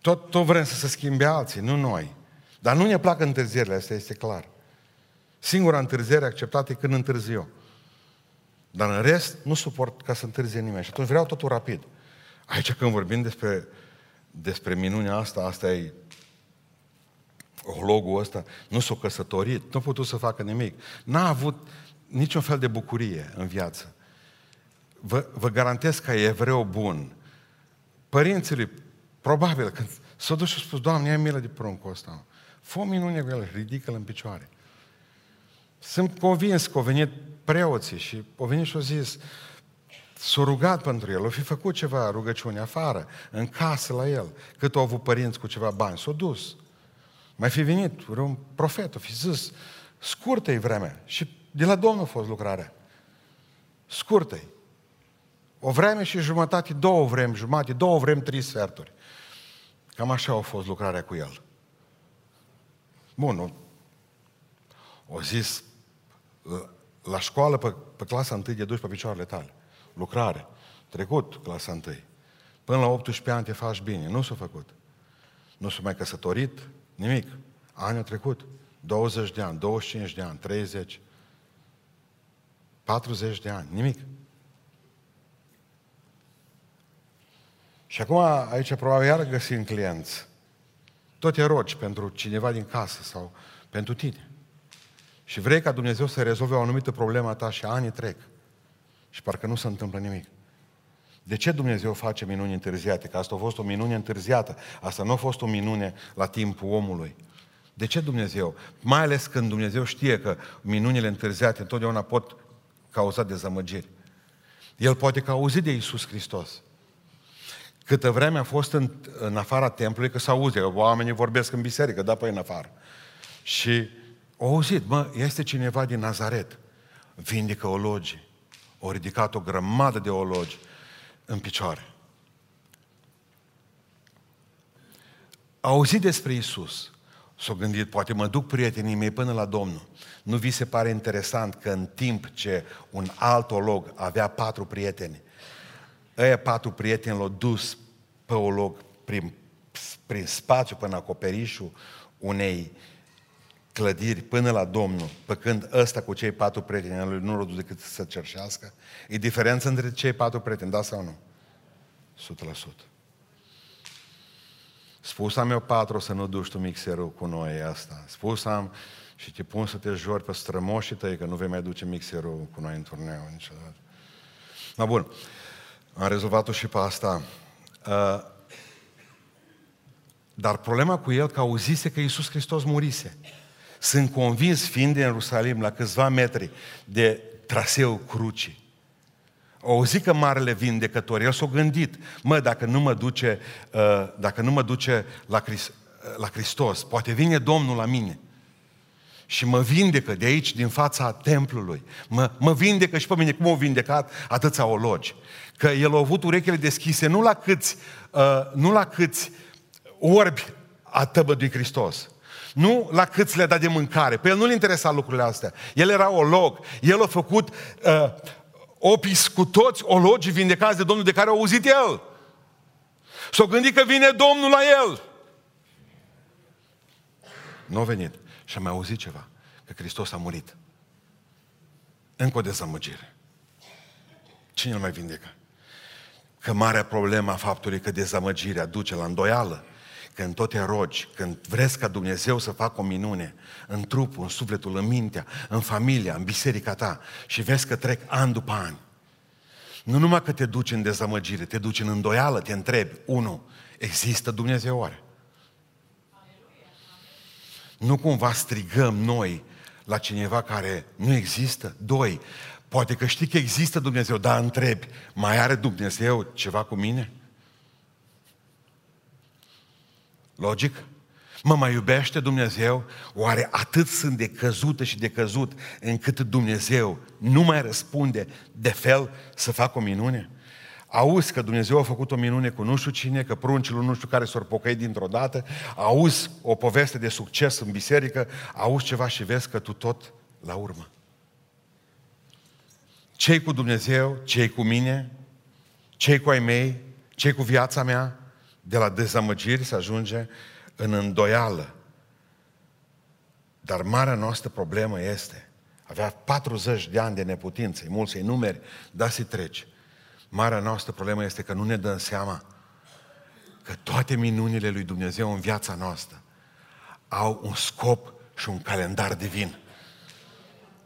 Tot, tot vrem să se schimbe alții, nu noi. Dar nu ne plac întârzierile, asta este clar. Singura întârziere acceptată e când întârzi eu. Dar în rest, nu suport ca să întârzie nimeni. Și atunci vreau totul rapid. Aici când vorbim despre, despre minunea asta, asta e logul ăsta, nu s-a căsătorit, nu a putut să facă nimic. N-a avut niciun fel de bucurie în viață. Vă, vă garantez că e evreu bun. Părinții probabil, când s-a dus și a spus, Doamne, ai milă de pruncul ăsta. Fă minune cu el, ridică-l în picioare. Sunt convins că au venit preoții și au venit și au zis, s-au rugat pentru el, au fi făcut ceva rugăciune afară, în casă la el, cât au avut părinți cu ceva bani, s-au dus. Mai fi venit un profet, au fi zis, scurtă-i vremea. Și de la Domnul a fost lucrarea. Scurtă-i. O vreme și jumătate, două vremi, jumătate, două vremi, trei sferturi. Cam așa a fost lucrarea cu el. Bun, o, o zis la școală, pe, pe clasa întâi, de duci pe picioarele tale. Lucrare. Trecut clasa întâi. Până la 18 ani te faci bine. Nu s-a făcut. Nu s-a mai căsătorit, nimic. Anul trecut. 20 de ani, 25 de ani, 30, 40 de ani, nimic. Și acum aici probabil iar găsim clienți. Tot te rogi pentru cineva din casă sau pentru tine. Și vrei ca Dumnezeu să rezolve o anumită problemă a ta și anii trec. Și parcă nu se întâmplă nimic. De ce Dumnezeu face minuni întârziate? Că asta a fost o minune întârziată. Asta nu a fost o minune la timpul omului. De ce Dumnezeu? Mai ales când Dumnezeu știe că minunile întârziate întotdeauna pot cauza dezamăgiri. El poate că a auzit de Isus Hristos. Câtă vreme a fost în, în afara templului, că s-a auzit, oamenii vorbesc în biserică, da, păi în afară. Și au auzit, mă, este cineva din Nazaret, vindecă ologi. Au ridicat o grămadă de ologi în picioare. Au auzit despre Isus. S-au gândit, poate mă duc prietenii mei până la Domnul. Nu vi se pare interesant că în timp ce un alt olog avea patru prieteni, ăia patru prieteni l-au dus pe olog prin, prin spațiu până acoperișul unei clădiri până la Domnul, pe când ăsta cu cei patru prieteni al lui nu l-a dus decât să cerșească? E diferență între cei patru prieteni, da sau nu? 100%. Spus am eu, patru, să nu duci tu mixerul cu noi asta. Spus am și te pun să te jori pe strămoșii tăi, că nu vei mai duce mixerul cu noi în turneu niciodată. Na bun, am rezolvat-o și pe asta. Uh, dar problema cu el că auzise că Iisus Hristos murise. Sunt convins, fiind în Ierusalim, la câțiva metri de traseul crucii, o zi că marele vindecător, el s-a gândit, mă, dacă nu mă duce, uh, dacă nu mă duce la, Christ, la Hristos, poate vine Domnul la mine și mă vindecă de aici, din fața templului. Mă, mă vindecă și pe mine, cum au vindecat atâția ologi. Că el a avut urechile deschise nu la câți, uh, nu la câți orbi a tăbădui Hristos, nu la cât le-a dat de mâncare. Pe el nu-l interesa lucrurile astea. El era olog. El a făcut uh, opis cu toți ologii vindecați de Domnul de care au auzit el. S-au gândit că vine Domnul la el. Nu a venit. Și a mai auzit ceva. Că Hristos a murit. Încă o dezamăgire. Cine îl mai vindecă? Că marea problemă a faptului că dezamăgirea duce la îndoială, când tot te rogi, când vreți ca Dumnezeu să facă o minune în trupul, în sufletul, în mintea, în familia, în biserica ta și vezi că trec ani după ani. Nu numai că te duci în dezamăgire, te duci în îndoială, te întrebi, unu, există Dumnezeu oare? Nu cumva strigăm noi la cineva care nu există? Doi, poate că știi că există Dumnezeu, dar întrebi, mai are Dumnezeu ceva cu mine? Logic? Mă mai iubește Dumnezeu? Oare atât sunt de căzută și de căzut încât Dumnezeu nu mai răspunde de fel să facă o minune? Auzi că Dumnezeu a făcut o minune cu nu știu cine, că pruncilor nu știu care s-au pocăit dintr-o dată, auzi o poveste de succes în biserică, auzi ceva și vezi că tu tot la urmă. Cei cu Dumnezeu, cei cu mine, cei cu ai mei, cei cu viața mea, de la dezamăgiri se ajunge în îndoială. Dar marea noastră problemă este, avea 40 de ani de neputință, mulți să-i numeri, da să treci. Marea noastră problemă este că nu ne dăm seama că toate minunile lui Dumnezeu în viața noastră au un scop și un calendar divin.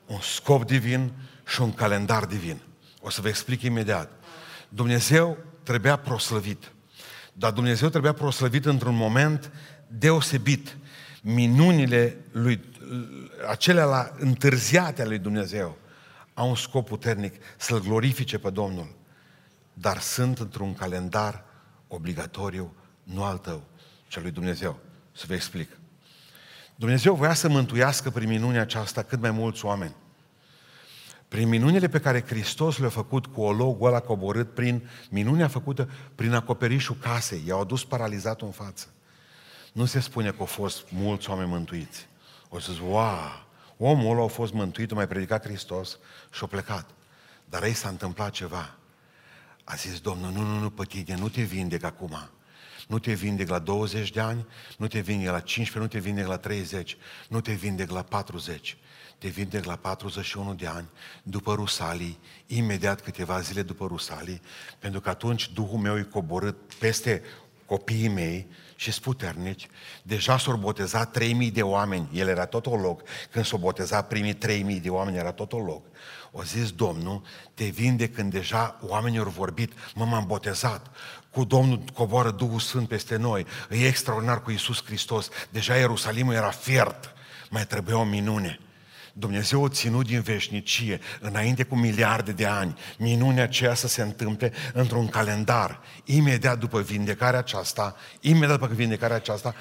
Un scop divin și un calendar divin. O să vă explic imediat. Dumnezeu trebuia proslăvit. Dar Dumnezeu trebuia proslăvit într-un moment deosebit. Minunile lui, acelea la întârziate ale lui Dumnezeu au un scop puternic să-L glorifice pe Domnul dar sunt într-un calendar obligatoriu, nu al tău, cel lui Dumnezeu. Să vă explic. Dumnezeu voia să mântuiască prin minunea aceasta cât mai mulți oameni. Prin minunile pe care Hristos le-a făcut cu ologul ăla coborât, prin minunea făcută prin acoperișul casei, i-au adus paralizatul în față. Nu se spune că au fost mulți oameni mântuiți. O să zic, wow, omul ăla a fost mântuit, a mai predicat Hristos și a plecat. Dar aici s-a întâmplat ceva. A zis Domnul, nu, nu, nu, pe tine, nu te vindec acum. Nu te vindec la 20 de ani, nu te vindec la 15, nu te vindec la 30, nu te vindec la 40. Te vindec la 41 de ani, după Rusalii, imediat câteva zile după Rusalii, pentru că atunci Duhul meu e coborât peste copiii mei și puternici. Deja s-au botezat 3000 de oameni, el era tot loc. Când s-au botezat primii 3000 de oameni, era tot loc. O zis Domnul, te vinde când deja oamenii au vorbit, mă m-am botezat, cu Domnul coboară Duhul Sfânt peste noi, e extraordinar cu Iisus Hristos, deja Ierusalimul era fiert, mai trebuia o minune. Dumnezeu a ținut din veșnicie, înainte cu miliarde de ani, minunea aceea să se întâmple într-un calendar. Imediat după vindecarea aceasta, imediat după vindecarea aceasta,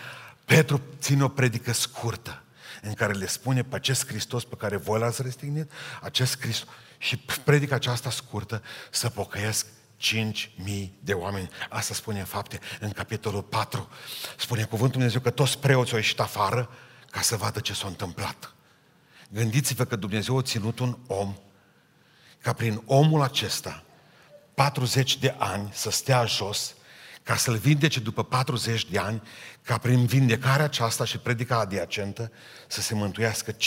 Petru ține o predică scurtă în care le spune pe acest Hristos pe care voi l-ați restignit, acest Hristos, și predica aceasta scurtă să pocăiesc 5.000 de oameni. Asta spune în fapte, în capitolul 4. Spune cuvântul Dumnezeu că toți preoții au ieșit afară ca să vadă ce s-a întâmplat. Gândiți-vă că Dumnezeu a ținut un om ca prin omul acesta 40 de ani să stea jos ca să-l vindece după 40 de ani, ca prin vindecarea aceasta și predica adiacentă să se mântuiască 5.000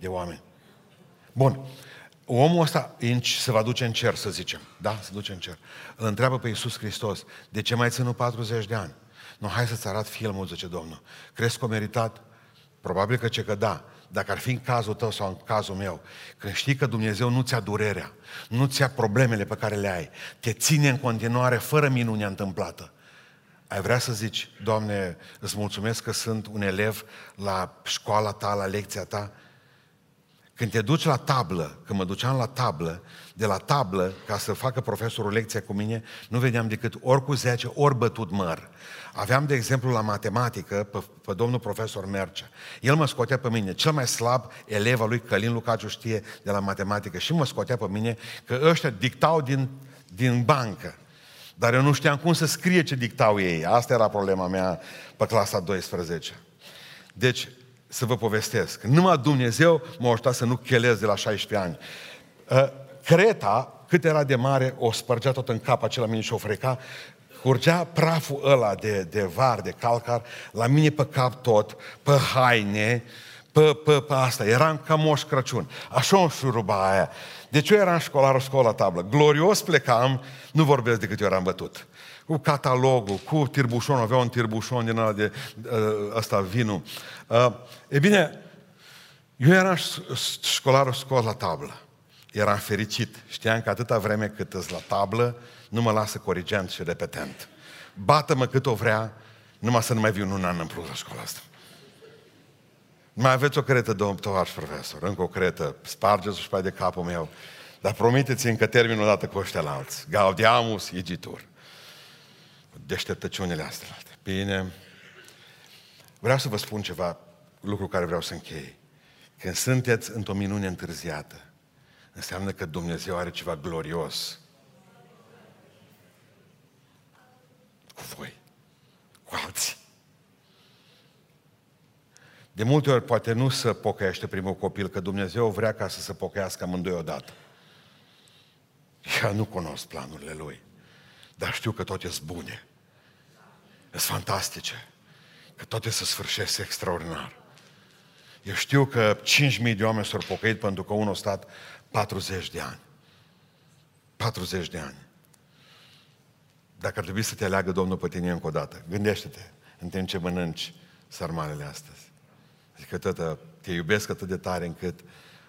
de oameni. Bun. Omul ăsta se va duce în cer, să zicem. Da? Se duce în cer. Îl întreabă pe Iisus Hristos, de ce mai ținut 40 de ani? Nu, hai să-ți arăt filmul, zice Domnul. Crezi că a meritat? Probabil că ce că da dacă ar fi în cazul tău sau în cazul meu, când știi că Dumnezeu nu ți-a durerea, nu ți-a problemele pe care le ai, te ține în continuare fără minunea întâmplată, ai vrea să zici, Doamne, îți mulțumesc că sunt un elev la școala ta, la lecția ta, când te duci la tablă, când mă duceam la tablă, de la tablă, ca să facă profesorul lecția cu mine, nu vedeam decât ori cu 10, ori bătut măr. Aveam, de exemplu, la matematică, pe, pe domnul profesor Mercea. El mă scotea pe mine, cel mai slab elev al lui Călin Lucaciu știe de la matematică, și mă scotea pe mine că ăștia dictau din, din bancă. Dar eu nu știam cum să scrie ce dictau ei. Asta era problema mea pe clasa 12. Deci, să vă povestesc. Numai Dumnezeu m-a ajutat să nu chelez de la 16 ani. Ă, Creta, cât era de mare, o spărgea tot în cap acela mine și o freca, curgea praful ăla de, de var, de calcar, la mine pe cap tot, pe haine, pe, pe, pe asta. Eram ca moș Crăciun. Așa o șuruba aia. Deci eu eram școlar, o școală tablă. Glorios plecam, nu vorbesc de câte ori am bătut. Cu catalogul, cu tirbușon, avea un tirbușon din ăla de uh, ăsta, vinul. Uh, e bine, eu eram școlar, o școală la tablă. Eram fericit. Știam că atâta vreme cât îți la tablă, nu mă lasă corigent și repetent. Bată-mă cât o vrea, numai să nu mai vin un an în plus la școala asta. Mai aveți o cretă, domnul tovarăș profesor, încă o cretă, spargeți-o și de capul meu. Dar promiteți-mi că termin o dată cu ăștia la alți. Gaudiamus igitur. Deșteptăciunile astea. Bine. Vreau să vă spun ceva, lucru care vreau să închei. Când sunteți într-o minune întârziată, înseamnă că Dumnezeu are ceva glorios cu voi, cu alții. De multe ori poate nu să pocăiește primul copil, că Dumnezeu vrea ca să se pocăiască amândoi odată. Eu nu cunosc planurile Lui, dar știu că toate sunt bune. Sunt fantastice. Că toate se sfârșesc extraordinar. Eu știu că 5.000 de oameni s-au pocăit pentru că unul a stat 40 de ani. 40 de ani. Dacă ar trebui să te aleagă Domnul pe tine încă o dată, gândește-te în timp ce mănânci sarmalele astăzi. Zică, tătă, te iubesc atât de tare încât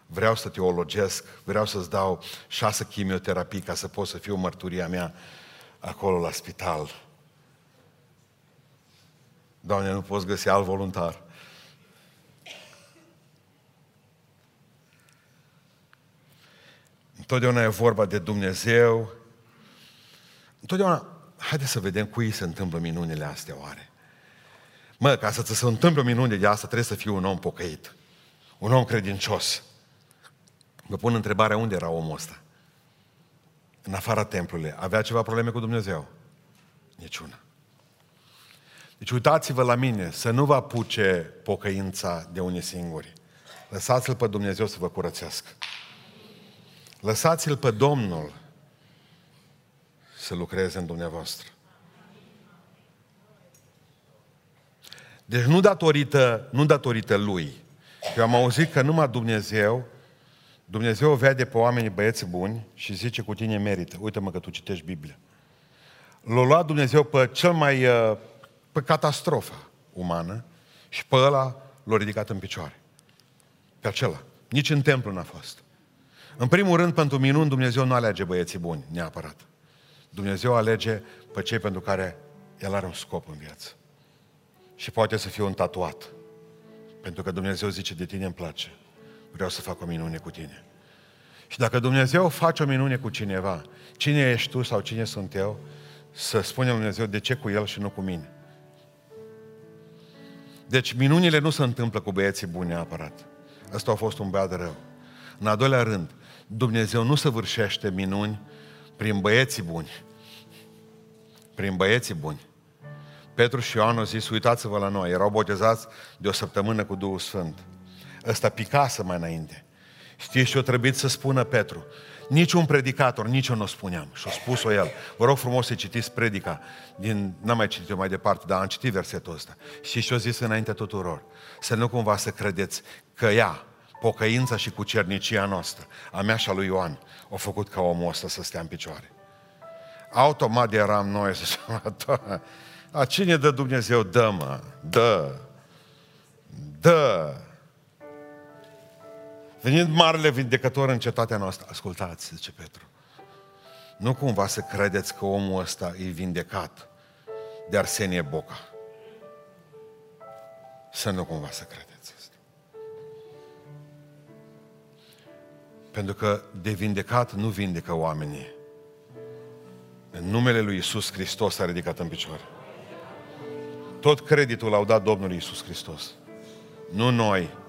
vreau să te ologesc, vreau să-ți dau șase chimioterapii ca să pot să fiu mărturia mea acolo la spital. Doamne, nu poți găsi alt voluntar. Întotdeauna e vorba de Dumnezeu. Întotdeauna, haideți să vedem cui se întâmplă minunile astea oare. Mă, ca să ți se întâmple o minune de asta, trebuie să fii un om pocăit. Un om credincios. Vă pun întrebarea, unde era omul ăsta? În afara templului. Avea ceva probleme cu Dumnezeu? Niciuna. Deci uitați-vă la mine, să nu vă apuce pocăința de unii singuri. Lăsați-L pe Dumnezeu să vă curățească. Lăsați-L pe Domnul să lucreze în dumneavoastră. Deci nu datorită, nu datorită lui. Eu am auzit că numai Dumnezeu, Dumnezeu vede pe oamenii băieți buni și zice cu tine merită. Uite-mă că tu citești Biblia. L-a luat Dumnezeu pe cel mai, uh, pe catastrofa umană și pe ăla l-a ridicat în picioare. Pe acela. Nici în templu n-a fost. În primul rând, pentru minuni, Dumnezeu nu alege băieții buni, neapărat. Dumnezeu alege pe cei pentru care El are un scop în viață. Și poate să fie un tatuat. Pentru că Dumnezeu zice, de tine îmi place. Vreau să fac o minune cu tine. Și dacă Dumnezeu face o minune cu cineva, cine ești tu sau cine sunt eu, să spune Dumnezeu de ce cu el și nu cu mine. Deci minunile nu se întâmplă cu băieții buni neapărat. Ăsta a fost un băiat de rău. În al doilea rând, Dumnezeu nu săvârșește minuni prin băieții buni. Prin băieții buni. Petru și Ioan au zis, uitați-vă la noi, erau botezați de o săptămână cu Duhul Sfânt. Ăsta picasă mai înainte. Știți ce o trebuit să spună Petru? Niciun predicator, nici eu nu o spuneam. Și-a spus-o el. Vă rog frumos să citiți predica. Din, n-am mai citit-o mai departe, dar am citit versetul ăsta. Și și-o zis înainte tuturor. Să nu cumva să credeți că ea, pocăința și cucernicia noastră, a mea și a lui Ioan, au făcut ca omul ăsta să stea în picioare. Automat eram noi să A cine dă Dumnezeu? Dă, mă, dă, dă. Venind marele vindecător în cetatea noastră, ascultați, zice Petru, nu cumva să credeți că omul ăsta e vindecat de Arsenie Boca. Să nu cumva să credeți asta. Pentru că de vindecat nu vindecă oamenii. În numele lui Isus Hristos a ridicat în picioare. Tot creditul l-au dat Domnului Isus Hristos. Nu noi.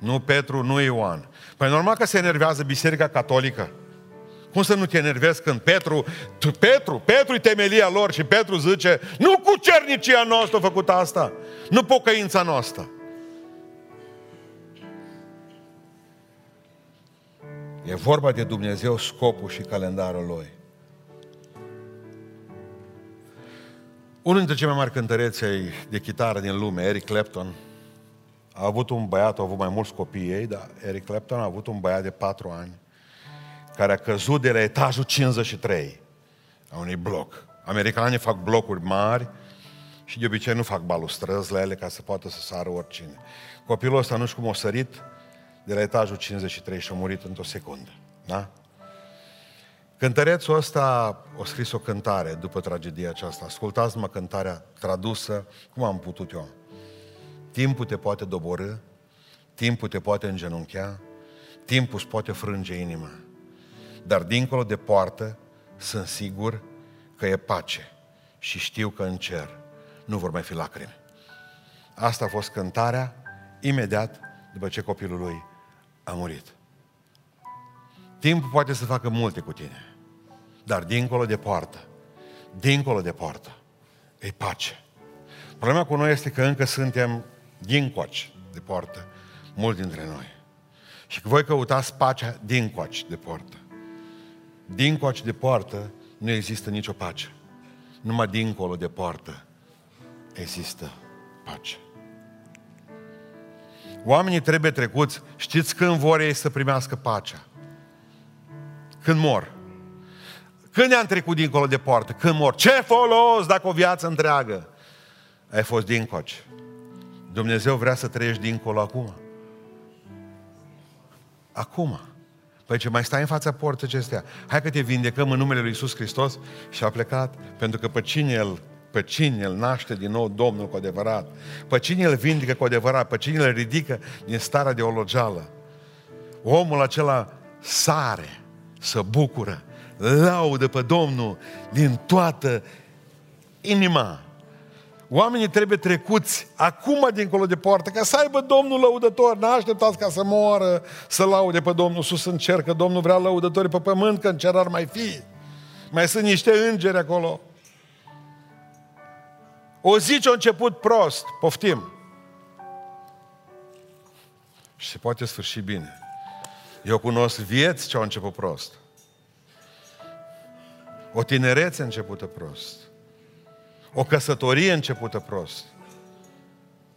Nu Petru, nu Ioan. Păi normal că se enervează Biserica Catolică. Cum să nu te enervezi când Petru, tu, Petru, Petru e temelia lor și Petru zice, nu cu cernicia noastră a făcut asta, nu pocăința noastră. E vorba de Dumnezeu, scopul și calendarul Lui. Unul dintre cei mai mari cântăreți de chitară din lume, Eric Clapton, a avut un băiat, au avut mai mulți copii ei, dar Eric Clapton a avut un băiat de patru ani care a căzut de la etajul 53 a unui bloc. Americanii fac blocuri mari și de obicei nu fac balustrăzi la ele ca să poată să sară oricine. Copilul ăsta nu știu cum a sărit de la etajul 53 și a murit într-o secundă. Da? Cântărețul ăsta a scris o cântare după tragedia aceasta. Ascultați-mă cântarea tradusă, cum am putut eu. Timpul te poate doborâ, timpul te poate îngenunchea, timpul îți poate frânge inima. Dar dincolo de poartă sunt sigur că e pace și știu că în cer nu vor mai fi lacrimi. Asta a fost cântarea imediat după ce copilul lui a murit. Timpul poate să facă multe cu tine, dar dincolo de poartă, dincolo de poartă, e pace. Problema cu noi este că încă suntem din coaci de poartă, mulți dintre noi. Și că voi căutați pacea din coaci de poartă. Din coaci de poartă nu există nicio pace. Numai dincolo de poartă există pace. Oamenii trebuie trecuți, știți când vor ei să primească pacea? Când mor. Când ne-am trecut dincolo de poartă? Când mor. Ce folos dacă o viață întreagă ai fost dincoci? Dumnezeu vrea să trăiești dincolo acum. Acum. Păi ce mai stai în fața porții acestea? Hai că te vindecăm în numele Lui Iisus Hristos și a plecat, pentru că pe cine El pe cine îl naște din nou Domnul cu adevărat, pe cine îl vindică cu adevărat, pe cine îl ridică din starea de ologeală. Omul acela sare, să bucură, laudă pe Domnul din toată inima. Oamenii trebuie trecuți acum dincolo de poartă, ca să aibă Domnul lăudător. N-a așteptat ca să moară, să laude pe Domnul sus în cer, că Domnul vrea lăudători pe pământ, că în cer ar mai fi. Mai sunt niște îngeri acolo. O zi ce a început prost, poftim. Și se poate sfârși bine. Eu cunosc vieți ce au început prost. O tinerețe începută prost. O căsătorie începută prost.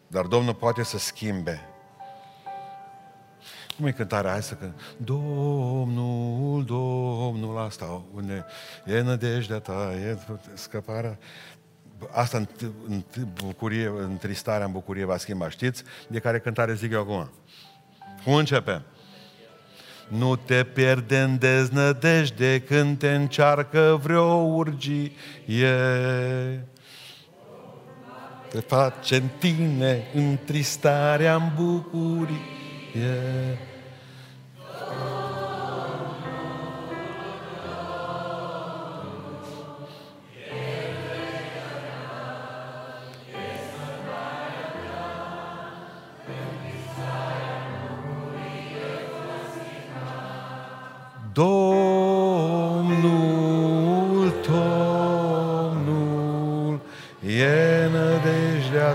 Dar Domnul poate să schimbe. Cum e cântarea? Hai să cânt. Domnul, Domnul, asta, unde e nădejdea ta, e scăparea asta în, în bucurie, în tristarea, în bucurie va schimba. Știți de care cântare zic eu acum? Cum începe? Nu te pierde în deznădejde când te încearcă vreo urgie. Te face în tine în tristarea,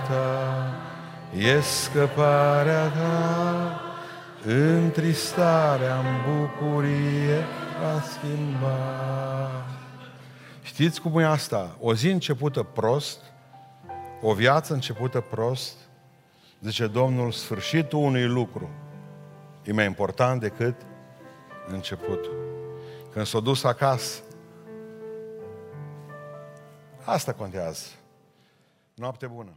ta, e scăparea ta, în tristarea, în bucurie va schimba. Știți cum e asta? O zi începută prost, o viață începută prost, zice Domnul, sfârșitul unui lucru e mai important decât începutul. Când s-a dus acasă, asta contează. Noapte bună!